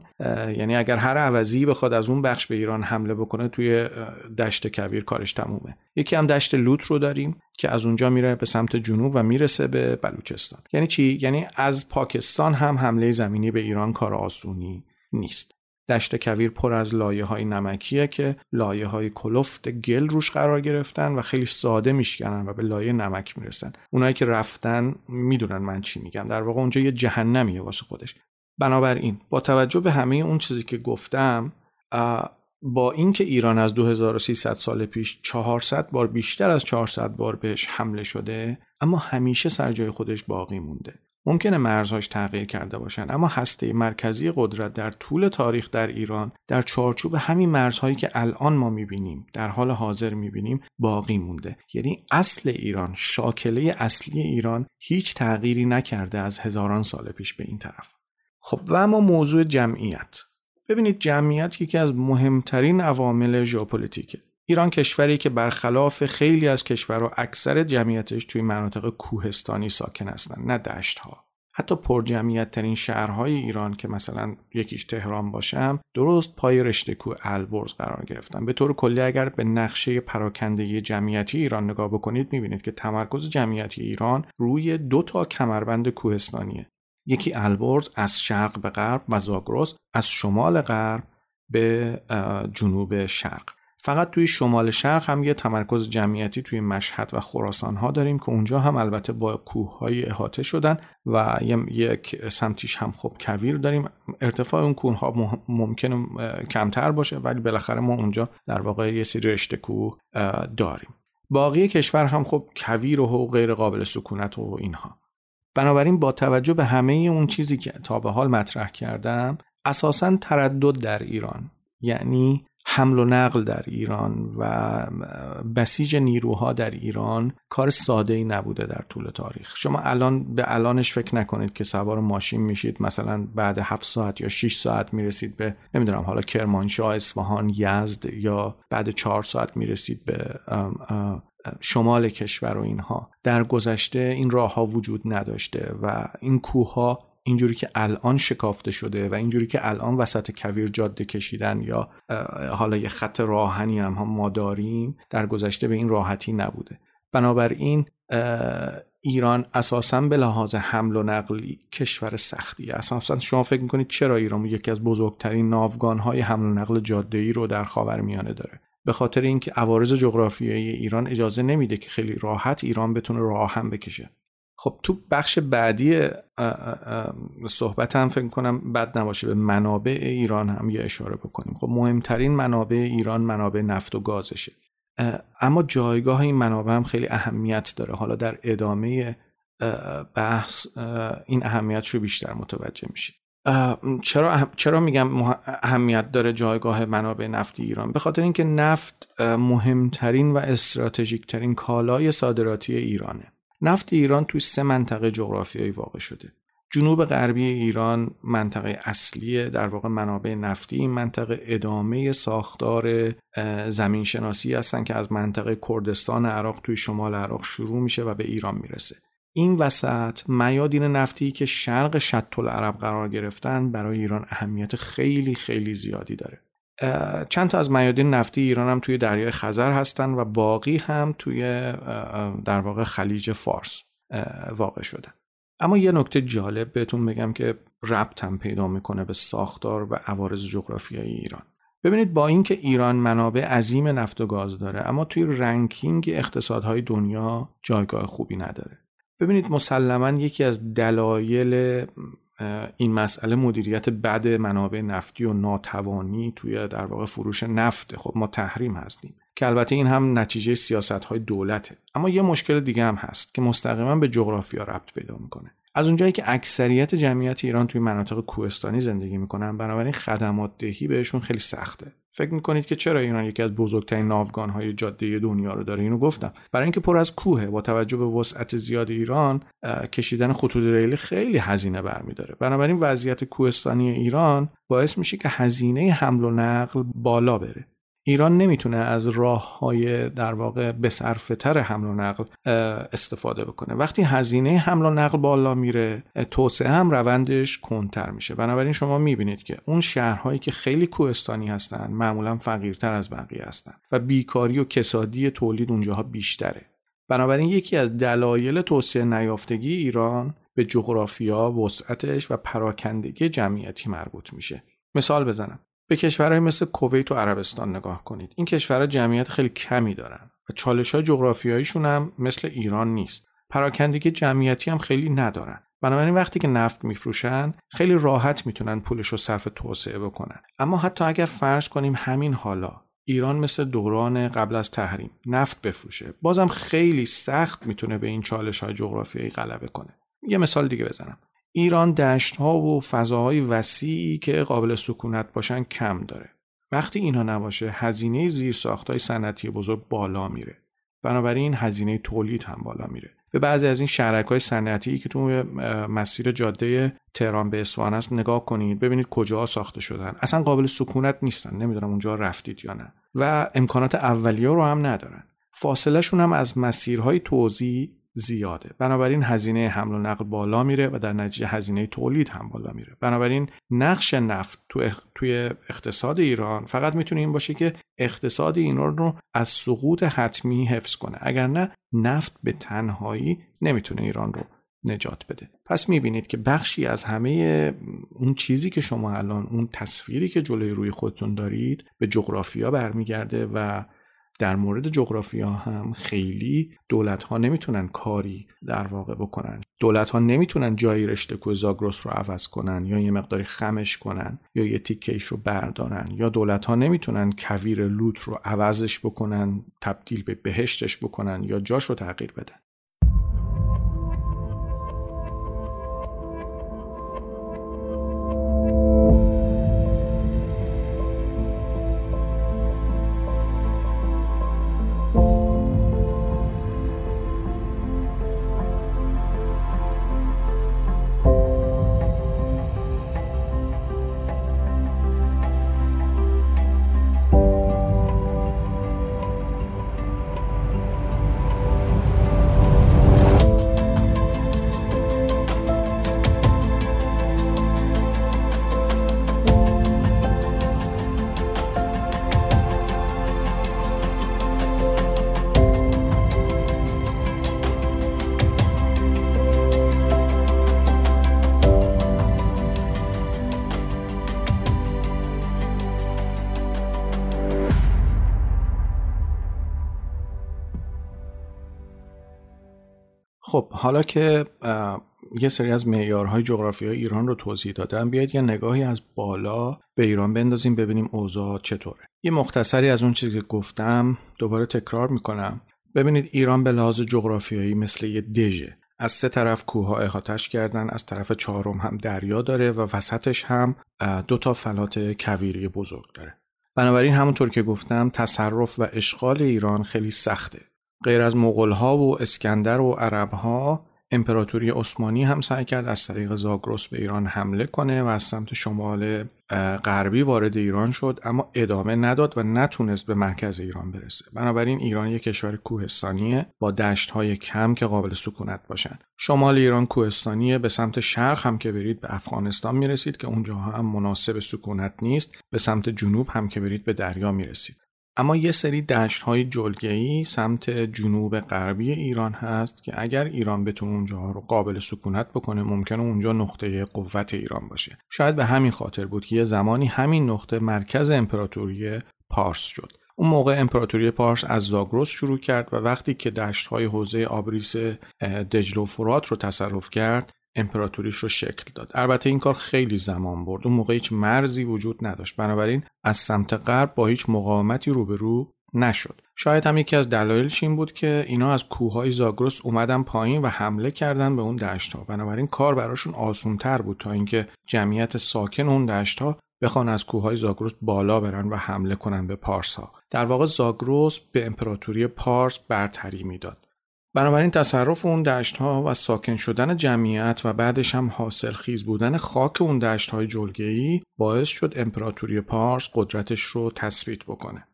یعنی اگر هر عوضی بخواد از اون بخش به ایران حمله بکنه توی دشت کویر کارش تمومه. یکی هم دشت لوت رو داریم که از اونجا میره به سمت جنوب و می‌رسه به بلوچستان. یعنی چی؟ یعنی از پاکستان هم حمله زمینی به ایران کار آسونی نیست. دشت کویر پر از لایه های نمکیه که لایه های کلفت گل روش قرار گرفتن و خیلی ساده میشکنن و به لایه نمک می‌رسن. اونایی که رفتن می‌دونن من چی میگم. در واقع اونجا یه جهنمیه واسه خودش. بنابراین با توجه به همه اون چیزی که گفتم با اینکه ایران از 2300 سال پیش 400 بار بیشتر از 400 بار بهش حمله شده اما همیشه سر جای خودش باقی مونده. ممکنه مرزهاش تغییر کرده باشن. اما هسته مرکزی قدرت در طول تاریخ در ایران در چارچوب همین مرزهایی که الان ما می‌بینیم در حال حاضر می‌بینیم باقی مونده. یعنی اصل ایران شاکله اصلی ایران هیچ تغییری نکرده از هزاران سال پیش به این طرف. خب و اما موضوع جمعیت. ببینید جمعیت یکی از مهمترین عوامل ژئوپلیتیکه. ایران کشوری که برخلاف خیلی از کشورها اکثر جمعیتش توی مناطق کوهستانی ساکن هستن نه دشت ها حتی پرجمعیت ترین شهرهای ایران که مثلا یکیش تهران باشم درست پای رشته کوه البرز قرار گرفتن. به طور کلی اگر به نقشه پراکندگی جمعیتی ایران نگاه بکنید می‌بینید که تمرکز جمعیتی ایران روی دو تا کمربند کوهستانیه. یکی البرز از شرق به غرب و زاگرس از شمال غرب به جنوب شرق. فقط توی شمال شرق هم یه تمرکز جمعیتی توی مشهد و خراسان ها داریم که اونجا هم البته با کوه های احاطه شدن و یک سمتیش هم خب کویر داریم. ارتفاع اون کوه ها ممکنه کمتر باشه ولی بالاخره ما اونجا در واقع یه سری رشته کوه داریم. باقی کشور هم خب کویر و غیر قابل سکونت و اینها. بنابراین با توجه به همه اون چیزی که تا به حال مطرح کردم اساسا تردد در ایران. یعنی حمل و نقل در ایران و بسیج نیروها در ایران کار ساده ای نبوده در طول تاریخ. شما الان به الانش فکر نکنید که سوار ماشین میشید مثلا بعد هفت ساعت یا 6 ساعت می‌رسید به نمی‌دونم حالا کرمانشاه اصفهان یزد یا بعد چهار ساعت می‌رسید به شمال کشور و اینها. در گذشته این راه ها وجود نداشته و این کوه ها اینجوری که الان شکافته شده و اینجوری که الان وسط کویر جاده کشیدن یا حالا یه خط راهنی هم, هم ما داریم در گذشته به این راحتی نبوده. بنابراین ایران اساسا به لحاظ حمل و نقلی کشور سختیه اساسا شما فکر می‌کنید چرا ایران یکی از بزرگترین ناوگان های حمل و نقل جاده ای رو در خاورمیانه داره؟ به خاطر اینکه عوارض جغرافیایی ایران اجازه نمیده که خیلی راحت ایران بتونه راه هم بکشه. خب تو بخش بعدی صحبت هم فکر کنم بد نباشه به منابع ایران هم یه اشاره بکنیم. خب مهمترین منابع ایران منابع نفت و گازشه. اما جایگاه این منابع هم خیلی اهمیت داره. حالا در ادامه بحث این اهمیت رو بیشتر متوجه میشه چرا چرا میگم اهمیت داره جایگاه منابع نفتی ایران؟ به خاطر اینکه نفت مهمترین و استراتژیک ترین کالای صادراتی ایرانه. نفت ایران توی سه منطقه جغرافیایی واقع شده. جنوب غربی ایران منطقه اصلی در واقع منابع نفتی این منطقه ادامه ساختار زمین شناسی هستن که از منطقه کردستان عراق توی شمال عراق شروع میشه و به ایران می‌رسه. این وسط میادین نفتی که شرق شط العرب قرار گرفتن برای ایران اهمیت خیلی خیلی زیادی داره. چند تا از میادین نفتی ایران هم توی دریای خزر هستن و باقی هم توی در واقع خلیج فارس واقع شدن. اما یه نکته جالب بهتون بگم که ربط پیدا می‌کنه به ساختار و عوارض جغرافیایی ایران. ببینید با اینکه ایران منابع عظیم نفت و گاز داره اما توی رنکینگ اقتصادهای دنیا جایگاه خوبی نداره. ببینید مسلما یکی از دلایل این مسئله مدیریت بد منابع نفتی و ناتوانی توی در واقع فروش نفت. خب ما تحریم هستیم که البته این هم نتیجه سیاست های دولته. اما یه مشکل دیگه هم هست که مستقیما به جغرافیا ربط پیدا می‌کنه. از اونجایی که اکثریت جمعیت ایران توی مناطق کوهستانی زندگی می‌کنن بنابراین خدمات دهی بهشون خیلی سخته. فکر می‌کنید که چرا ایران یکی از بزرگترین ناوگان های جاده دنیا رو داره؟ اینو گفتم. برای اینکه پر از کوهه با توجه به وسعت زیاد ایران کشیدن خطوط ریلی خیلی هزینه برمیداره. بنابراین وضعیت کوهستانی ایران باعث میشه که هزینه حمل و نقل بالا بره. ایران نمی‌تونه از راه های در واقع به تر حمل و نقل استفاده بکنه وقتی هزینه حمل و نقل بالا میره توسعه هم روندش کنتر میشه بنابراین شما می‌بینید که اون شهرهایی که خیلی کوهستانی هستن معمولا فقیرتر از بقیه هستن و بیکاری و کسادی تولید اونجاها بیشتره بنابراین یکی از دلایل توسعه نیافتگی ایران به جغرافیا، وسعتش و پراکندگی جمعیتی مربوط میشه. مثال بزنم. به کشورهای مثل کویت و عربستان نگاه کنید. این کشورها جمعیت خیلی کمی دارن و چالش های جغرافیاییشون هم مثل ایران نیست. پراکندگی جمعیتی هم خیلی ندارن. بنابراین وقتی که نفت میفروشن خیلی راحت می‌تونن پولش رو صرف توسعه بکنن. اما حتی اگر فرض کنیم همین حالا ایران مثل دوران قبل از تحریم نفت بفروشه بازم خیلی سخت می‌تونه به این چالش های جغرافیایی غلبه کنه. یه مثال دیگه بزنم. ایران دشت ها و فضاهای وسیعی که قابل سکونت باشن کم داره. وقتی اینا نباشه هزینه زیر های صنعتی بزرگ بالا میره. بنابراین هزینه تولید هم بالا میره. به بعضی از این شهرک های صنعتی که تو مسیر جاده تهران به اصفهان است نگاه کنید ببینید کجا ساخته شدن اصلا قابل سکونت نیستن نمی‌دونم اونجا رفتید یا نه و امکانات اولیه رو هم ندارن فاصله شون هم از مسیرهای توزیع زیاده. بنابراین هزینه حمل و نقل بالا میره و در نتیجه هزینه تولید هم بالا میره. بنابراین نقش نفت تو توی اقتصاد ایران فقط می‌تونه این باشه که اقتصاد ایران رو از سقوط حتمی حفظ کنه. اگر نه نفت به تنهایی نمی‌تونه ایران رو نجات بده. پس می‌بینید که بخشی از همه اون چیزی که شما الان اون تصویری که جلوی روی خودتون دارید به جغرافیا برمیگرده و در مورد جغرافیا هم خیلی دولت ها نمی‌تونن کاری در واقع بکنن. دولت ها نمی‌تونن جایی رشته کوه زاگرس رو عوض کنن یا یه مقداری خمش کنن یا یه تیکیش رو بردارن یا دولت ها نمی‌تونن کویر لوت رو عوضش بکنن تبدیل به بهشتش بکنن یا جاش رو تغییر بدن. حالا که یه سری از معیارهای جغرافیایی ایران رو توضیح دادم بیاید یه نگاهی از بالا به ایران بندازیم ببینیم اوضاع چطوره. یه مختصری از اون چیزی که گفتم دوباره تکرار می‌کنم. ببینید ایران به لحاظ جغرافیایی مثل یه دژه. از سه طرف کوه ها احاطش کردن از طرف چهارم هم دریا داره و وسطش هم دو تا فلات کویری بزرگ داره. بنابراین همونطور که گفتم تصرف و اشغال ایران خیلی سخته. غیر از ها و اسکندر و ها امپراتوری عثمانی هم سعی کرد از طریق زاگرس به ایران حمله کنه و از سمت شمال غربی وارد ایران شد اما ادامه نداد و نتونست به مرکز ایران برسه. بنابراین ایران یک کشور کوهستانیه با دشت های کم که قابل سکونت باشن. شمال ایران کوهستانیه به سمت شرق هم که برید به افغانستان می‌رسید که اونجا هم مناسب سکونت نیست به سمت جنوب هم که برید به دریا می‌رسید. اما یه سری دشت های جلگه‌ای سمت جنوب غربی ایران هست که اگر ایران بتونه اونجاها رو قابل سکونت بکنه ممکنه اونجا نقطه قوت ایران باشه. شاید به همین خاطر بود که یه زمانی همین نقطه مرکز امپراتوری پارس شد. اون موقع امپراتوری پارس از زاگرس شروع کرد و وقتی که دشت های حوزه آبریس دجل فرات رو تصرف کرد امپراتوریش رو شکل داد. البته این کار خیلی زمان برد. اون موقع هیچ مرزی وجود نداشت. بنابراین از سمت غرب با هیچ مقاومتی روبرو نشد. شاید هم یکی از دلایلش این بود که اینا از کوههای زاگرس اومدن پایین و حمله کردن به اون دشت بنابراین کار براشون آسونتر بود تا اینکه جمعیت ساکن اون دشت ها بخوان از کوههای زاگرس بالا برن و حمله کنن به پارس ها در واقع زاگرس به امپراتوری پارس برتری می‌داد. بنابراین تصرف اون دشت ها و ساکن شدن جمعیت و بعدش هم حاصل خیز بودن خاک اون دشت های جلگه‌ای باعث شد امپراتوری پارس قدرتش رو تثبیت بکنه.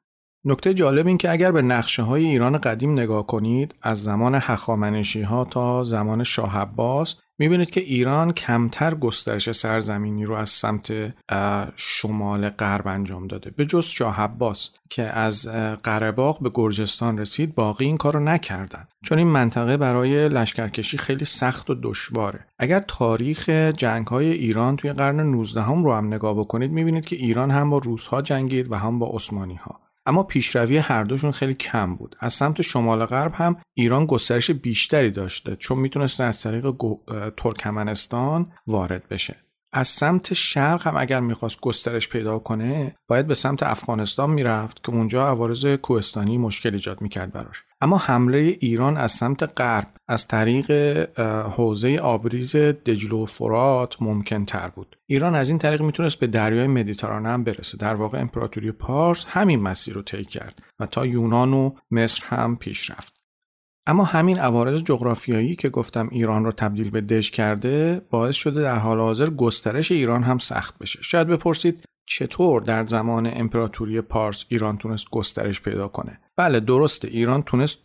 نکته جالب این که اگر به نقشه های ایران قدیم نگاه کنید از زمان هخامنشی ها تا زمان شاه عباس می‌بینید که ایران کمتر گسترش سرزمینی رو از سمت شمال غرب انجام داده. به جز شاه عباس که از قرهباغ به گرجستان رسید باقی این کارو نکردن. چون این منطقه برای لشکرکشی خیلی سخت و دشواره. اگر تاریخ جنگ های ایران توی قرن 19 هم رو هم نگاه بکنید می‌بینید که ایران هم با روسها جنگید و هم با عثمانی ها اما پیشروی هر دوشون خیلی کم بود. از سمت شمال غرب هم ایران گسترش بیشتری داشته چون می‌تونسته از طریق ترکمنستان وارد بشه. از سمت شرق هم اگر می‌خواست گسترش پیدا کنه باید به سمت افغانستان می‌رفت که اونجا عوارض کوهستانی مشکل ایجاد می‌کرد براش. اما حمله ایران از سمت غرب از طریق حوزه آبریز دجل و فرات ممکن تر بود. ایران از این طریق می‌تونست به دریای مدیترانه هم برسه. در واقع امپراتوری پارس همین مسیر رو طی کرد و تا یونان و مصر هم پیش رفت. اما همین عوارض جغرافیایی که گفتم ایران را تبدیل به دژ کرده باعث شده در حال حاضر گسترش ایران هم سخت بشه. شاید بپرسید چطور در زمان امپراتوری پارس ایران تونست گسترش پیدا کنه؟ بله درسته. ایران تونست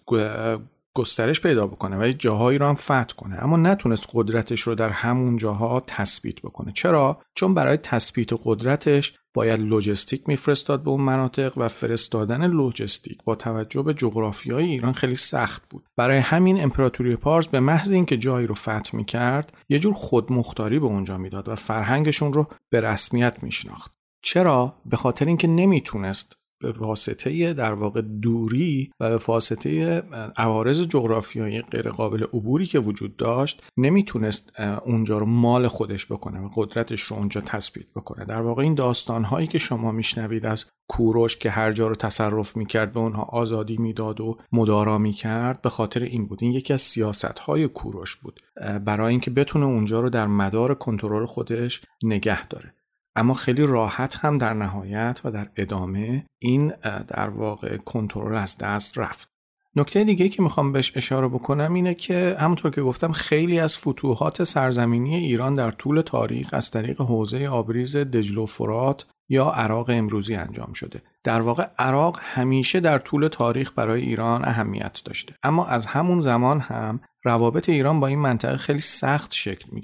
گسترش پیدا بکنه و جاهایی رو هم فتح کنه اما نتونست قدرتش رو در همون جاها تثبیت بکنه. چرا؟ چون برای تثبیت قدرتش باید لوجستیک میفرستاد به اون مناطق و فرستادن لوجستیک با توجه به جغرافیای ایران خیلی سخت بود. برای همین امپراتوری پارس به محض اینکه جایی رو فتح می‌کرد یه جور خودمختاری به اونجا می‌داد و فرهنگشون رو به رسمیت میشناخت. چرا؟ به خاطر اینکه نمی‌تونست به واسطه در واقع دوری و به واسطه عوارض جغرافیایی غیر قابل عبوری که وجود داشت نمی‌تونست اونجا رو مال خودش بکنه و قدرتش رو اونجا تثبیت بکنه. در واقع این داستان هایی که شما میشنوید از کوروش که هر جا رو تصرف می‌کرد به اونها آزادی می‌داد و مدارا می‌کرد به خاطر این بود. این یکی از سیاست های کوروش بود برای اینکه بتونه اونجا رو در مدار کنترل خودش نگه داره. اما خیلی راحت هم در نهایت و در ادامه این در واقع کنترل از دست رفت. نکته دیگه که می‌خوام بهش اشاره بکنم اینه که همونطور که گفتم خیلی از فتوحات سرزمینی ایران در طول تاریخ از طریق حوزه آبریز دجل و فرات یا عراق امروزی انجام شده. در واقع عراق همیشه در طول تاریخ برای ایران اهمیت داشته. اما از همون زمان هم روابط ایران با این منطقه خیلی سخت شکل می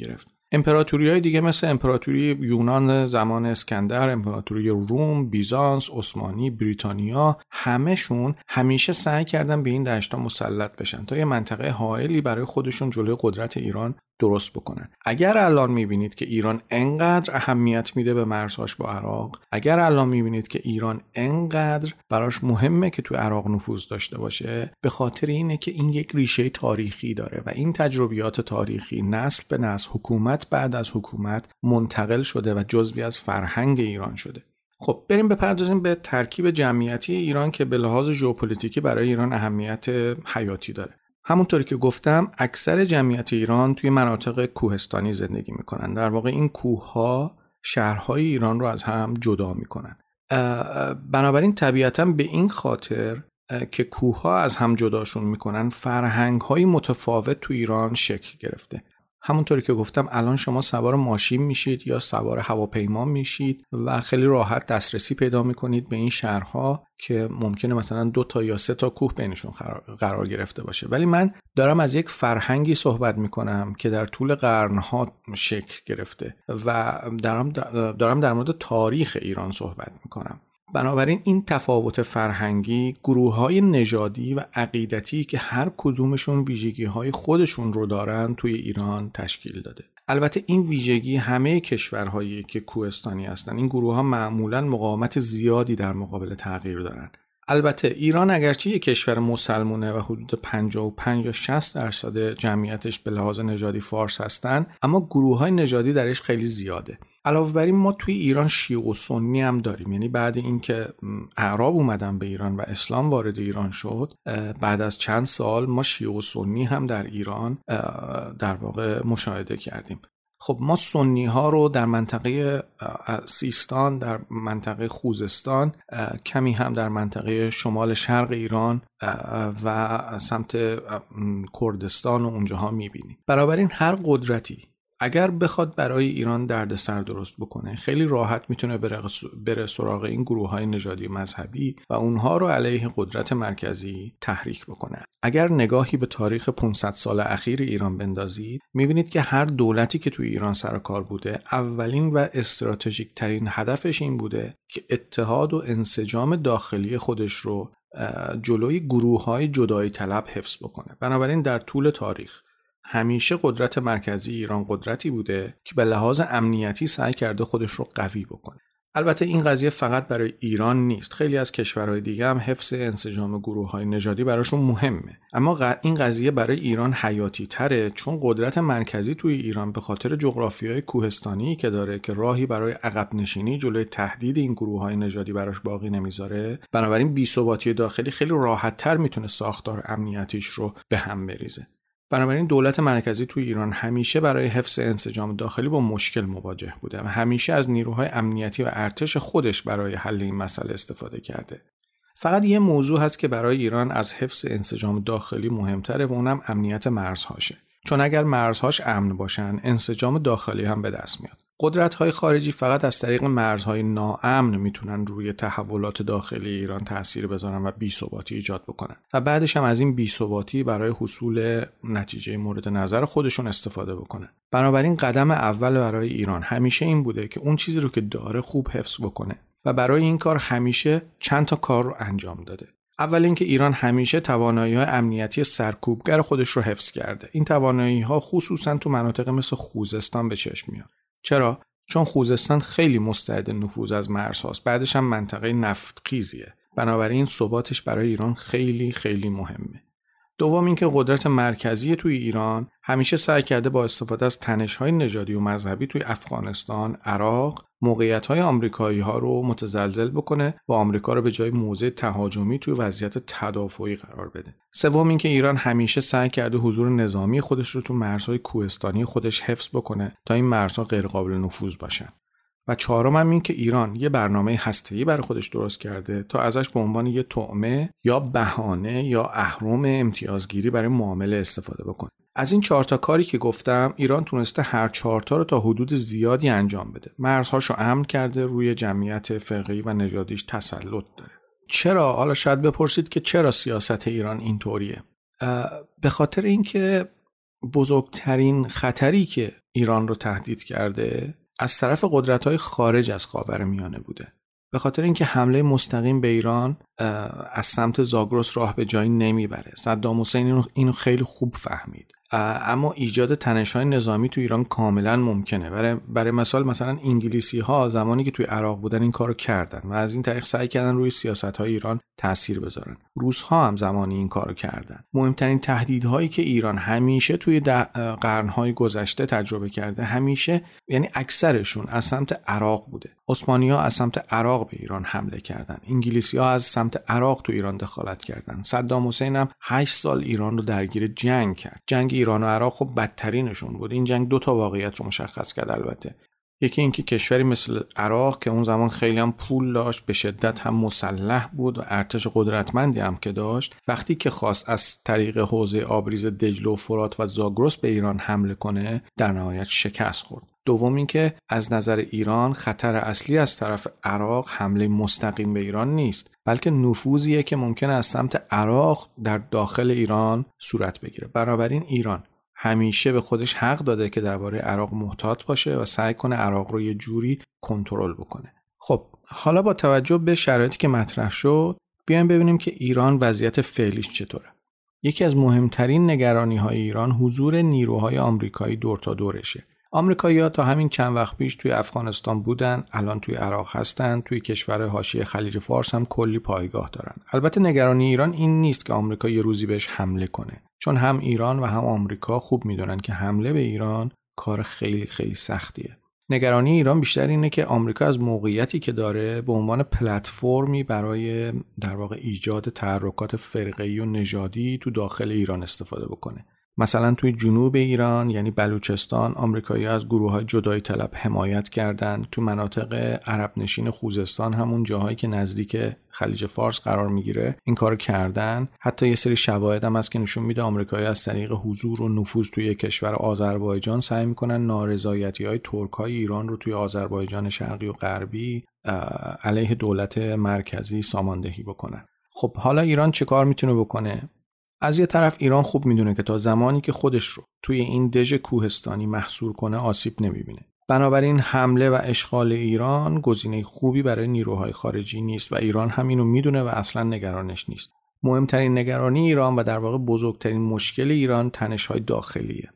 امپراتوری های دیگه مثل امپراتوری یونان زمان اسکندر، امپراتوری روم، بیزانس، عثمانی، بریتانیا همهشون همیشه سعی کردن به این دشتا مسلط بشن تا یه منطقه حائلی برای خودشون جلوی قدرت ایران درست بکنن. اگر الان می‌بینید که ایران انقدر اهمیت میده به مرزهاش با عراق اگر الان می‌بینید که ایران انقدر براش مهمه که تو عراق نفوذ داشته باشه به خاطر اینه که این یک ریشه تاریخی داره و این تجربیات تاریخی نسل به نسل حکومت بعد از حکومت منتقل شده و جزوی از فرهنگ ایران شده. خب بریم بپردازیم به ترکیب جمعیتی ایران که به لحاظ ژئوپلیتیکی برای ایران اهمیت حیاتی داره. همونطوری که گفتم اکثر جمعیت ایران توی مناطق کوهستانی زندگی می‌کنن. در واقع این کوهها شهرهای ایران رو از هم جدا می‌کنن. بنابراین طبیعتا به این خاطر که کوهها از هم جداشون می‌کنن فرهنگ های متفاوت تو ایران شکل گرفته. همونطوری که گفتم الان شما سوار ماشین میشید یا سوار هواپیما میشید و خیلی راحت دسترسی پیدا می‌کنید به این شهرها که ممکنه مثلا دو تا یا سه تا کوه بینشون قرار گرفته باشه. ولی من دارم از یک فرهنگی صحبت می‌کنم که در طول قرنها شکل گرفته و دارم, دارم در مورد تاریخ ایران صحبت می‌کنم. بنابراین این تفاوت فرهنگی گروه های نژادی و عقیدتی که هر کدومشون ویژگی های خودشون رو دارن توی ایران تشکیل داده. البته این ویژگی همه کشورهایی که کوهستانی هستن این گروه ها معمولا مقاومت زیادی در مقابل تغییر دارن. البته ایران اگرچه یک کشور مسلمونه و حدود 55 یا 60 درصد جمعیتش به لحاظ نژادی فارس هستن اما گروه های نژادی درش خیلی زیاده. علاوه بر این ما توی ایران شیعه و سنی هم داریم. یعنی بعد اینکه اعراب اومدن به ایران و اسلام وارد ایران شد بعد از چند سال ما شیعه و سنی هم در ایران در واقع مشاهده کردیم. خب ما سنی ها رو در منطقه سیستان در منطقه خوزستان کمی هم در منطقه شمال شرق ایران و سمت کردستان و اونجاها می‌بینیم. بنابراین هر قدرتی اگر بخواد برای ایران دردسر درست بکنه خیلی راحت می‌تونه بره سراغ این گروه های نژادی مذهبی و اونها رو علیه قدرت مرکزی تحریک بکنه. اگر نگاهی به تاریخ 500 سال اخیر ایران بندازید می‌بینید که هر دولتی که توی ایران سر کار بوده اولین و استراتژیک ترین هدفش این بوده که اتحاد و انسجام داخلی خودش رو جلوی گروه های جدایی طلب حفظ بکنه. بنابراین در طول تاریخ همیشه قدرت مرکزی ایران قدرتی بوده که به لحاظ امنیتی سعی کرده خودش رو قوی بکنه. البته این قضیه فقط برای ایران نیست. خیلی از کشورهای دیگه هم حفظ انسجام گروه های نژادی براشون مهمه. اما این قضیه برای ایران حیاتی تره چون قدرت مرکزی توی ایران به خاطر جغرافی های کوهستانی که داره که راهی برای عقب نشینی جلوی تهدید این گروه های نژادی براش باقی نمی‌ذاره بنابراین بی‌ثباتی داخلی خیلی راحت تر می‌تونه ساختار امنیتیش رو به هم بریزه. بنابراین دولت مرکزی توی ایران همیشه برای حفظ انسجام داخلی با مشکل مواجه بوده و همیشه از نیروهای امنیتی و ارتش خودش برای حل این مسئله استفاده کرده. فقط یه موضوع هست که برای ایران از حفظ انسجام داخلی مهمتره و اونم امنیت مرزهاشه. چون اگر مرزهاش امن باشن انسجام داخلی هم به دست میاد. قدرت های خارجی فقط از طریق مرزهای ناامن می‌تونن روی تحولات داخلی ایران تاثیر بذارن و بیثباتی ایجاد بکنن. و بعدش هم از این بیثباتی برای حصول نتیجه مورد نظر خودشون استفاده بکنن. بنابراین قدم اول برای ایران همیشه این بوده که اون چیزی رو که داره خوب حفظ بکنه و برای این کار همیشه چند تا کار رو انجام داده. اول اینکه ایران همیشه توانایی های امنیتی سرکوبگر خودش رو حفظ کرده. این توانایی ها خصوصا تو مناطق مثل خوزستان به چشم میاد. چرا؟ چون خوزستان خیلی مستعد نفوذ از مرزهاست بعدش هم منطقه نفتخیزیه بنابراین ثباتش برای ایران خیلی خیلی مهمه. دوم اینکه قدرت مرکزی توی ایران همیشه سعی کرده با استفاده از تنش‌های نژادی و مذهبی توی افغانستان، عراق، موقعیت‌های آمریکایی ها رو متزلزل بکنه و آمریکا رو به جای موضع تهاجمی توی وضعیت تدافعی قرار بده. سوم اینکه ایران همیشه سعی کرده حضور نظامی خودش رو تو مرزهای کوهستانی خودش حفظ بکنه تا این مرزها غیرقابل نفوذ باشن. و چهارم هم این که ایران یه برنامه هسته‌ای برای خودش درست کرده تا ازش به عنوان یه طعمه یا بهانه یا اهرم امتیازگیری برای معامله استفاده بکنه. از این چهار تا کاری که گفتم ایران تونسته هر چهار تا رو تا حدود زیادی انجام بده. مرزهاشو امن کرده روی جمعیت فرقی و نژادیش تسلط داره. چرا؟ حالا شاید بپرسید که چرا سیاست ایران اینطوریه. به خاطر اینکه بزرگترین خطری که ایران رو تهدید کرده از طرف قدرت های خارج از خاور میانه بوده. به خاطر اینکه حمله مستقیم به ایران از سمت زاگرس راه به جایی نمی‌بره. صدام حسین اینو خیلی خوب فهمید. اما ایجاد تنش های نظامی تو ایران کاملا ممکنه. برای, برای مثال مثلا انگلیسی ها زمانی که توی عراق بودن این کارو کردن و از این طریق سعی کردن روی سیاست های ایران تاثیر بذارن. روس ها هم زمانی این کارو کردن. مهمترین تهدیدهایی که ایران همیشه توی قرنهای گذشته تجربه کرده همیشه یعنی اکثرشون از سمت عراق بوده. عثمانی ها از سمت عراق به ایران حمله کردن. انگلیسی ها از سمت عراق تو ایران دخالت کردن. صدام حسین هم 8 سال ایران رو درگیر جنگ کرد. جنگ ایران و عراق خب بدترینشون بود. این جنگ دو تا واقعیت رو مشخص کرد البته. یکی اینکه کشوری مثل عراق که اون زمان خیلی هم پول داشت به شدت هم مسلح بود و ارتش قدرتمندی هم که داشت. وقتی که خواست از طریق حوزه آبریز دجله و فرات و زاگرس به ایران حمله کنه در نهایت شکست خورد. دوم اینکه از نظر ایران خطر اصلی از طرف عراق حمله مستقیم به ایران نیست بلکه نفوذیه که ممکن از سمت عراق در داخل ایران صورت بگیره. بنابراین ایران همیشه به خودش حق داده که درباره عراق محتاط باشه و سعی کنه عراق رو یه جوری کنترل بکنه. خب حالا با توجه به شرایطی که مطرح شد بیایم ببینیم که ایران وضعیت فعلیش چطوره. یکی از مهمترین نگرانی های ایران حضور نیروهای آمریکایی دور تا دورشه. آمریکایی‌ها تا همین چند وقت پیش توی افغانستان بودن الان توی عراق هستن توی کشور حاشیه خلیج فارس هم کلی پایگاه دارن. البته نگرانی ایران این نیست که آمریکا یه روزی بهش حمله کنه. چون هم ایران و هم آمریکا خوب می‌دونن که حمله به ایران کار خیلی خیلی سختیه. نگرانی ایران بیشتر اینه که آمریکا از موقعیتی که داره به عنوان پلتفرمی برای در واقع ایجاد تحرکات فرقه‌ای و نژادی تو داخل ایران استفاده بکنه. مثلا توی جنوب ایران یعنی بلوچستان آمریکایی از گروه های جدای طلب حمایت کردند تو مناطق عرب نشین خوزستان همون جاهایی که نزدیک خلیج فارس قرار می‌گیره این کارو کردن. حتی یه سری شواهد هم هست که نشون میده آمریکایی از طریق حضور و نفوذ توی کشور آذربایجان سعی می‌کنن نارضایتی های ترک های ایران رو توی آذربایجان شرقی و غربی علیه دولت مرکزی ساماندهی بکنن. خب حالا ایران چه کار می‌تونه بکنه؟ از یه طرف ایران خوب می‌دونه که تا زمانی که خودش رو توی این دژ کوهستانی محصور کنه آسیب نمی‌بینه. بنابراین حمله و اشغال ایران گزینه خوبی برای نیروهای خارجی نیست و ایران هم اینو می‌دونه و اصلا نگرانش نیست. مهمترین نگرانی ایران و در واقع بزرگترین مشکل ایران تنشهای داخلیه.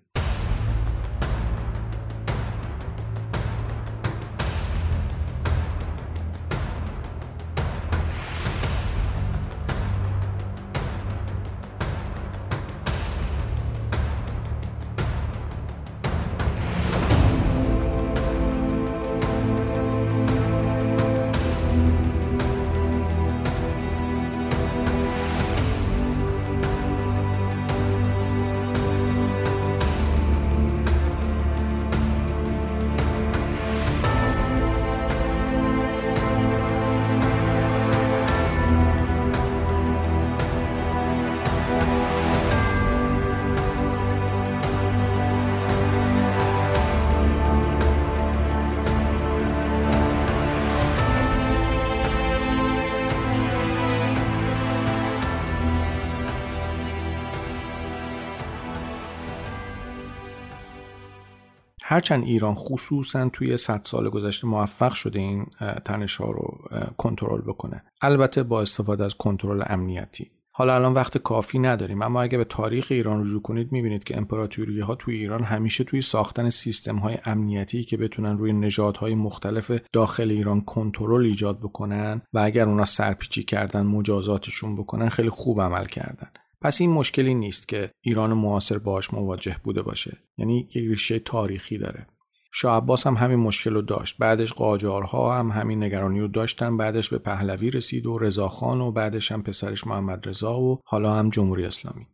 هرچند ایران خصوصا توی 100 سال گذشته موفق شده این تنش ها رو کنترل بکنه. البته با استفاده از کنترل امنیتی. حالا الان وقت کافی نداریم اما اگه به تاریخ ایران رجوع کنید می‌بینید که امپراتوری ها توی ایران همیشه توی ساختن سیستم های امنیتی که بتونن روی نژادهای مختلف داخل ایران کنترل ایجاد بکنن و اگر اونا سرپیچی کردن مجازاتشون بکنن خیلی خوب عمل کردن. پس این مشکلی نیست که ایران معاصر باش مواجه بوده باشه. یعنی یک ریشه تاریخی داره. شاه عباس هم همین مشکل رو داشت. بعدش قاجارها هم همین نگرانی رو داشتن. بعدش به پهلوی رسید و رضاخان و بعدش هم پسرش محمد رضا و حالا هم جمهوری اسلامی.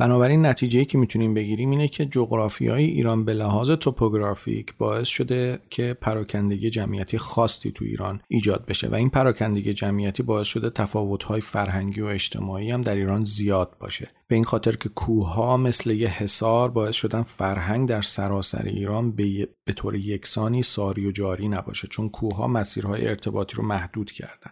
بنابراین نتیجه که می‌تونیم بگیریم اینه که جغرافیای ایران به لحاظ توپوگرافیک باعث شده که پراکندگی جمعیتی خاصی تو ایران ایجاد بشه و این پراکندگی جمعیتی باعث شده تفاوت‌های فرهنگی و اجتماعی هم در ایران زیاد باشه. به این خاطر که کوهها مثل یه حصار باعث شدن فرهنگ در سراسر ایران به, به طور یکسانی ساری و جاری نباشه چون کوهها مسیرهای ارتباطی رو محدود کردن.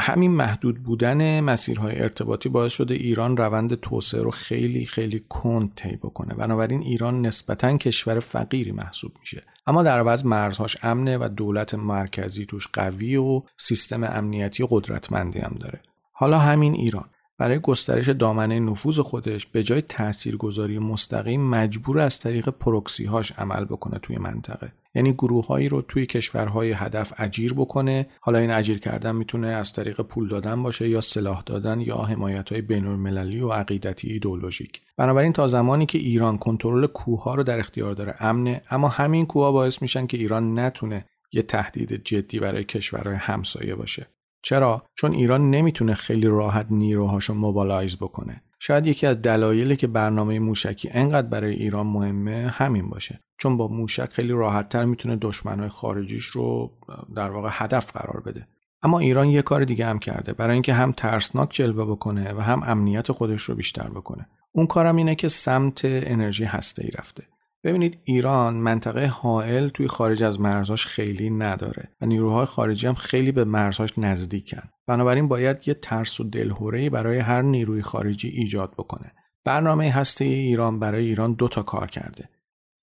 همین محدود بودن مسیرهای ارتباطی باعث شده ایران روند توسعه رو خیلی خیلی کند طی بکنه. بنابراین ایران نسبتا کشور فقیری محسوب میشه. اما در عوض مرزهاش امنه و دولت مرکزی توش قوی و سیستم امنیتی قدرتمندی هم داره. حالا همین ایران برای گسترش دامنه نفوذ خودش به جای تاثیرگذاری مستقیم مجبور از طریق پروکسی هاش عمل بکنه توی منطقه. یعنی گروههایی رو توی کشورهای هدف اجیر بکنه. حالا این اجیر کردن می‌تونه از طریق پول دادن باشه یا سلاح دادن یا حمایت های بین المللی و عقیدتی ایدولوژیک بنابراین تا زمانی که ایران کنترل کوه رو در اختیار داره امنه اما همین کوه باعث میشن که ایران نتونه یه تهدید جدی برای کشورهای همسایه باشه. چرا؟ چون ایران نمی‌تونه خیلی راحت نیروهاشو موبالایز بکنه. شاید یکی از دلایلی که برنامه موشکی انقدر برای ایران مهمه همین باشه. چون با موشک خیلی راحتتر می‌تونه دشمنهای خارجیش رو در واقع هدف قرار بده. اما ایران یه کار دیگه هم کرده برای اینکه هم ترسناک جلوه بکنه و هم امنیت خودش رو بیشتر بکنه. اون کارم اینه که سمت انرژی هسته ای رفته. ببینید ایران منطقه حائل توی خارج از مرزاش خیلی نداره و نیروهای خارجی هم خیلی به مرزاش نزدیکن. بنابراین باید یه ترس و دلهوره‌ای برای هر نیروی خارجی ایجاد بکنه. برنامه هسته ایران برای ایران دو تا کار کرده.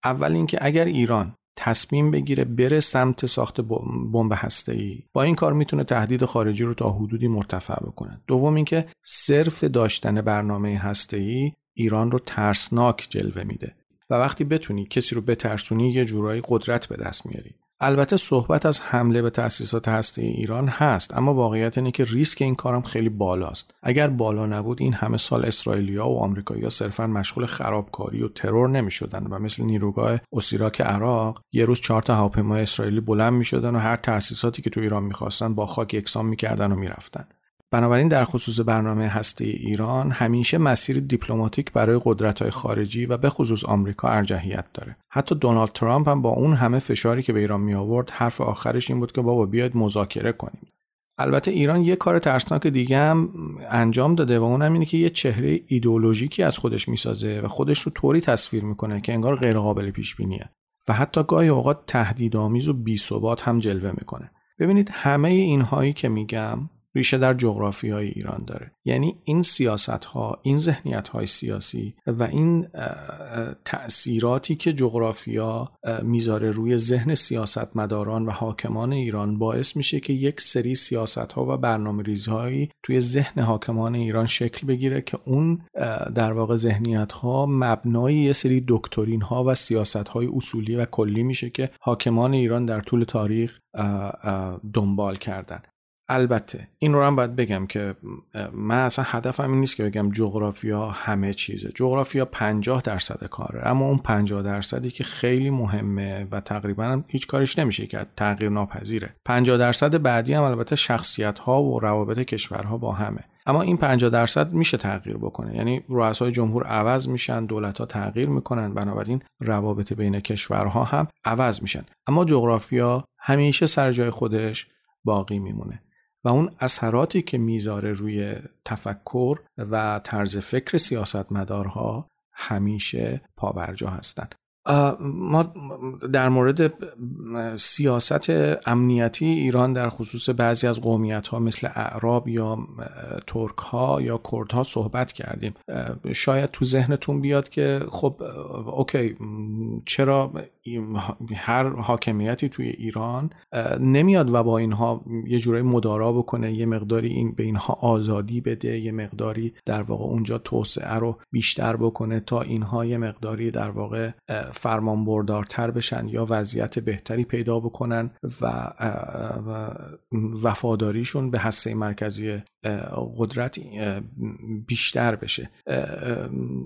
اول اینکه اگر ایران تصمیم بگیره بره سمت ساخت بمب ای با این کار می‌تونه تهدید خارجی رو تا حدودی مرتفع بکنه. دوم اینکه صرف داشتن برنامه ای ایران رو ترسناک جلوه میده. و وقتی بتونی کسی رو بترسونی یه جورایی قدرت به دست میاری. البته صحبت از حمله به تأسیسات هسته ایران هست اما واقعیت اینه که ریسک این کارم خیلی بالاست. اگر بالا نبود این همه سال اسرائیلیا و آمریکایی‌ها صرفا مشغول خرابکاری و ترور نمی‌شدن و مثل نیروگاه اسیراک عراق یه روز چهار تا هواپیمای اسرائیلی بلند می‌شدن و هر تأسیساتی که تو ایران می‌خواستن با خاک یکسان می‌کردن و می‌رفتن. بنابراین در خصوص برنامه هسته ایران همیشه مسیر دیپلماتیک برای قدرت‌های خارجی و به خصوص آمریکا ارجحیت داره. حتی دونالد ترامپ هم با اون همه فشاری که به ایران می آورد حرف آخرش این بود که بابا بیاید مذاکره کنیم. البته ایران یه کار ترسناک دیگه هم انجام داده و اونم اینه که یه چهره ایدئولوژیکی از خودش می‌سازه و خودش رو طوری تصویر می‌کنه که انگار غیرقابل پیش بینیه و حتی گاهی اوقات تهدیدآمیز و بی‌ثبات هم جلوه می‌کنه. ببینید همه اینهایی که میگم ریشه در جغرافی های ایران داره. یعنی این سیاست ها این ذهنیت های سیاسی و این تأثیراتی که جغرافیا می‌ذاره روی ذهن سیاستمداران و حاکمان ایران باعث میشه که یک سری سیاست ها و برنامه ریزهایی توی ذهن حاکمان ایران شکل بگیره که اون در واقع ذهنیت ها مبنای یه سری دکترین ها و سیاست های اصولی و کلی میشه که حاکمان ایران در طول تاریخ دنبال کردن. البته این رو هم باید بگم که من اصلا هدفم این نیست که بگم جغرافیا همه چیزه. جغرافیا 50 درصد کاره اما اون 50 درصدی که خیلی مهمه و تقریبا هیچ کارش نمیشه کرد تغییر ناپذیره. 50 درصد بعدی هم البته شخصیت ها و روابط کشورها با همه. اما این 50 درصد میشه تغییر بکنه. یعنی رؤسای جمهور عوض میشن دولت ها تغییر می‌کنن بنابراین روابط بین کشورها هم عوض میشن. اما جغرافیا همیشه سر جای خودش باقی میمونه. و اون اثراتی که می‌ذاره روی تفکر و طرز فکر سیاستمدارها همیشه پابرجا هستند ما در مورد سیاست امنیتی ایران در خصوص بعضی از قومیت ها مثل اعراب یا ترک ها یا کرد ها صحبت کردیم. شاید تو ذهنتون بیاد که خب اوکی چرا هر حاکمیتی توی ایران نمیاد و با اینها یه جورایی مدارا بکنه یه مقداری این به اینها آزادی بده یه مقداری در واقع اونجا توسعه رو بیشتر بکنه تا اینها یه مقداری در واقع فرمان بردارتر بشن یا وضعیت بهتری پیدا بکنن و وفاداریشون به هسته مرکزی قدرت بیشتر بشه.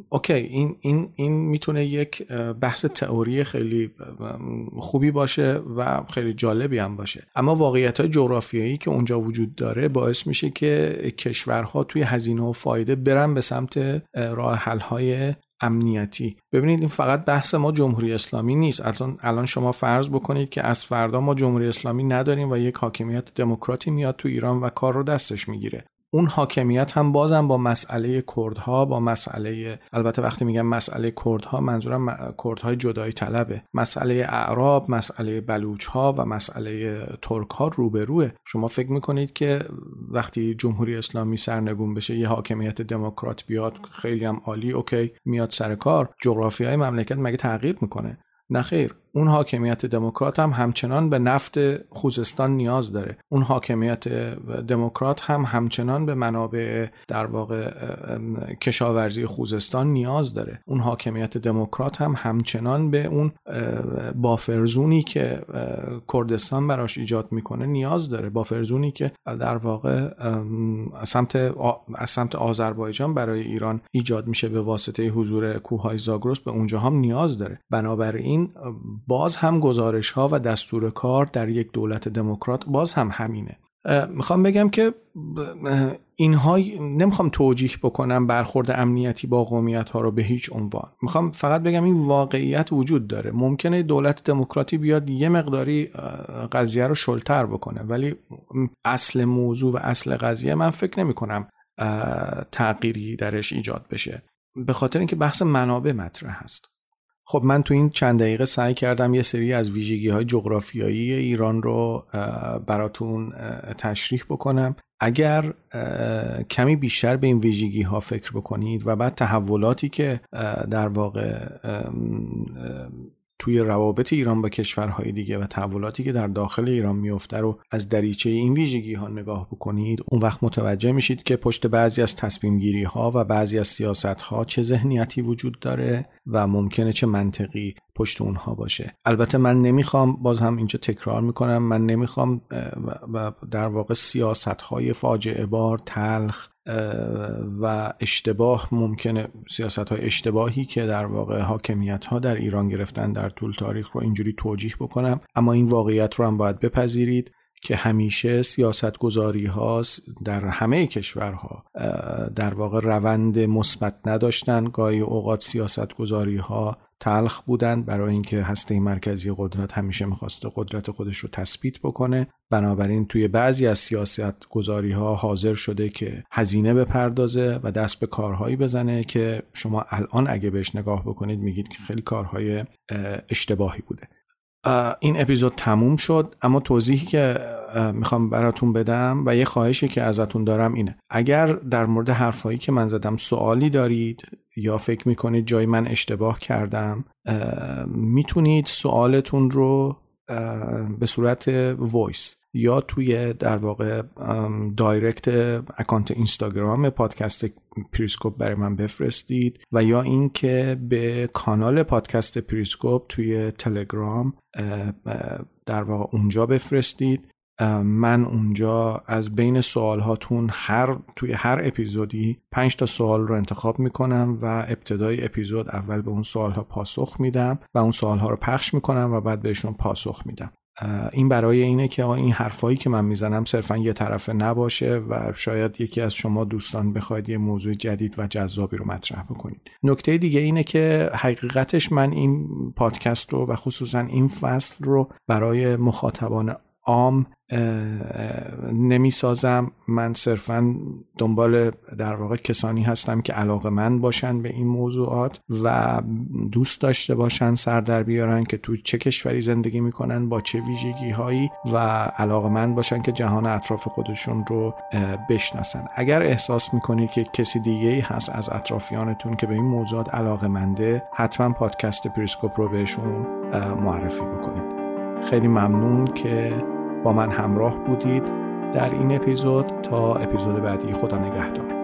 اوکی این این این می‌تونه یک بحث تئوری خیلی خوبی باشه و خیلی جالبی هم باشه. اما واقعیت های جغرافیایی که اونجا وجود داره باعث میشه که کشورها توی هزینه و فایده برن به سمت راه حل های امنیتی. ببینید این فقط بحث ما جمهوری اسلامی نیست. الان الان شما فرض بکنید که از فردا ما جمهوری اسلامی نداریم و یک حاکمیت دموکراتی میاد تو ایران و کار رو دستش می‌گیره. اون حاکمیت هم بازم با مسئله کردها با مسئله البته وقتی میگم مسئله کردها منظورم کردهای جدایی طلبه. مسئله اعراب مسئله بلوچ ها و مسئله ترک ها روبروه. شما فکر می‌کنید که وقتی جمهوری اسلامی سرنگون بشه یه حاکمیت دموکرات بیاد خیلی هم عالی اوکی میاد سر کار جغرافی های مملکت مگه تغییر می‌کنه؟ نه خیر. اون حاکمیت دموکرات هم همچنان به نفت خوزستان نیاز داره. اون حاکمیت دموکرات هم همچنان به منابع در واقع کشاورزی خوزستان نیاز داره. اون حاکمیت دموکرات هم همچنان به اون بافرزونی که کردستان براش ایجاد می‌کنه نیاز داره. بافرزونی که در واقع از سمت از سمت آذربایجان برای ایران ایجاد میشه به واسطه حضور کوههای زاگرس به اونجا هم نیاز داره. بنابراین باز هم گزارش ها و دستور کار در یک دولت دموکرات باز هم همینه. می‌خوام بگم که اینها نمی‌خوام توجیح بکنم برخورد امنیتی با قومیت ها رو به هیچ عنوان. می‌خوام فقط بگم این واقعیت وجود داره. ممکنه دولت دموکراتی بیاد یه مقداری قضیه رو شلتر بکنه ولی اصل موضوع و اصل قضیه من فکر نمی کنم تغییری درش ایجاد بشه. به خاطر اینکه بحث منابع مطرح هست خب من تو این چند دقیقه سعی کردم یه سری از ویژگی های جغرافیایی ایران رو براتون تشریح بکنم. اگر کمی بیشتر به این ویژگی ها فکر بکنید و بعد تحولاتی که در واقع توی روابط ایران با کشورهای دیگه و تحولاتی که در داخل ایران میفته رو از دریچه این ویژگی ها نگاه بکنید اون وقت متوجه میشید که پشت بعضی از تصمیم گیری ها و بعضی از سیاست ها چه ذهنیتی وجود داره و ممکنه چه منطقی پشت اونها باشه. البته من نمی‌خوام باز هم اینجا تکرار می‌کنم من نمی‌خوام و در واقع سیاست های فاجعه بار تلخ و اشتباه ممکنه سیاست های اشتباهی که در واقع حاکمیت ها در ایران گرفتن در طول تاریخ رو اینجوری توجیح بکنم. اما این واقعیت رو هم باید بپذیرید که همیشه سیاست گذاری ها در همه کشورها در واقع روند مثبت نداشتن. گاهی اوقات سیاست گذاری ها تلخ بودند برای اینکه هسته مرکزی قدرت همیشه می‌خواسته قدرت خودش رو تثبیت بکنه. بنابراین توی بعضی از سیاست گذاری ها حاضر شده که هزینه بپردازه و دست به کارهایی بزنه که شما الان اگه بهش نگاه بکنید میگید که خیلی کارهای اشتباهی بوده. این اپیزود تموم شد اما توضیحی که می‌خوام براتون بدم و یه خواهشی که ازتون دارم اینه. اگر در مورد حرفایی که من زدم سوالی دارید یا فکر می‌کنید جای من اشتباه کردم می‌تونید سوالتون رو به صورت voice یا توی در واقع direct account اینستاگرام پادکست پریسکوپ برای من بفرستید و یا اینکه به کانال پادکست پریسکوپ توی تلگرام در واقع اونجا بفرستید. من اونجا از بین سوال هاتون هر توی هر اپیزودی پنج تا سوال رو انتخاب می‌کنم و ابتدای اپیزود اول به اون سوال ها پاسخ میدم و اون سوال ها رو پخش می‌کنم و بعد بهشون پاسخ میدم. این برای اینه که این حرفایی که من می‌زنم صرفا یه طرفه نباشه و شاید یکی از شما دوستان بخواید یه موضوع جدید و جذابی رو مطرح بکنید. نکته دیگه اینه که حقیقتش من این پادکست رو و خصوصا این فصل رو برای مخاطبان عام نمی سازم من صرفا دنبال در واقع کسانی هستم که علاقه‌مند باشن به این موضوعات و دوست داشته باشن سر در بیارن که تو چه کشوری زندگی می‌کنن با چه ویژگی هایی و علاقه‌مند باشن که جهان اطراف خودشون رو بشناسن. اگر احساس می‌کنید که کسی دیگه هست از اطرافیانتون که به این موضوعات علاقه منده حتما پادکست پریسکوپ رو بهشون معرفی بکنید. خیلی ممنون که و من همراه بودید در این اپیزود تا اپیزود بعدی. خدا نگهدار.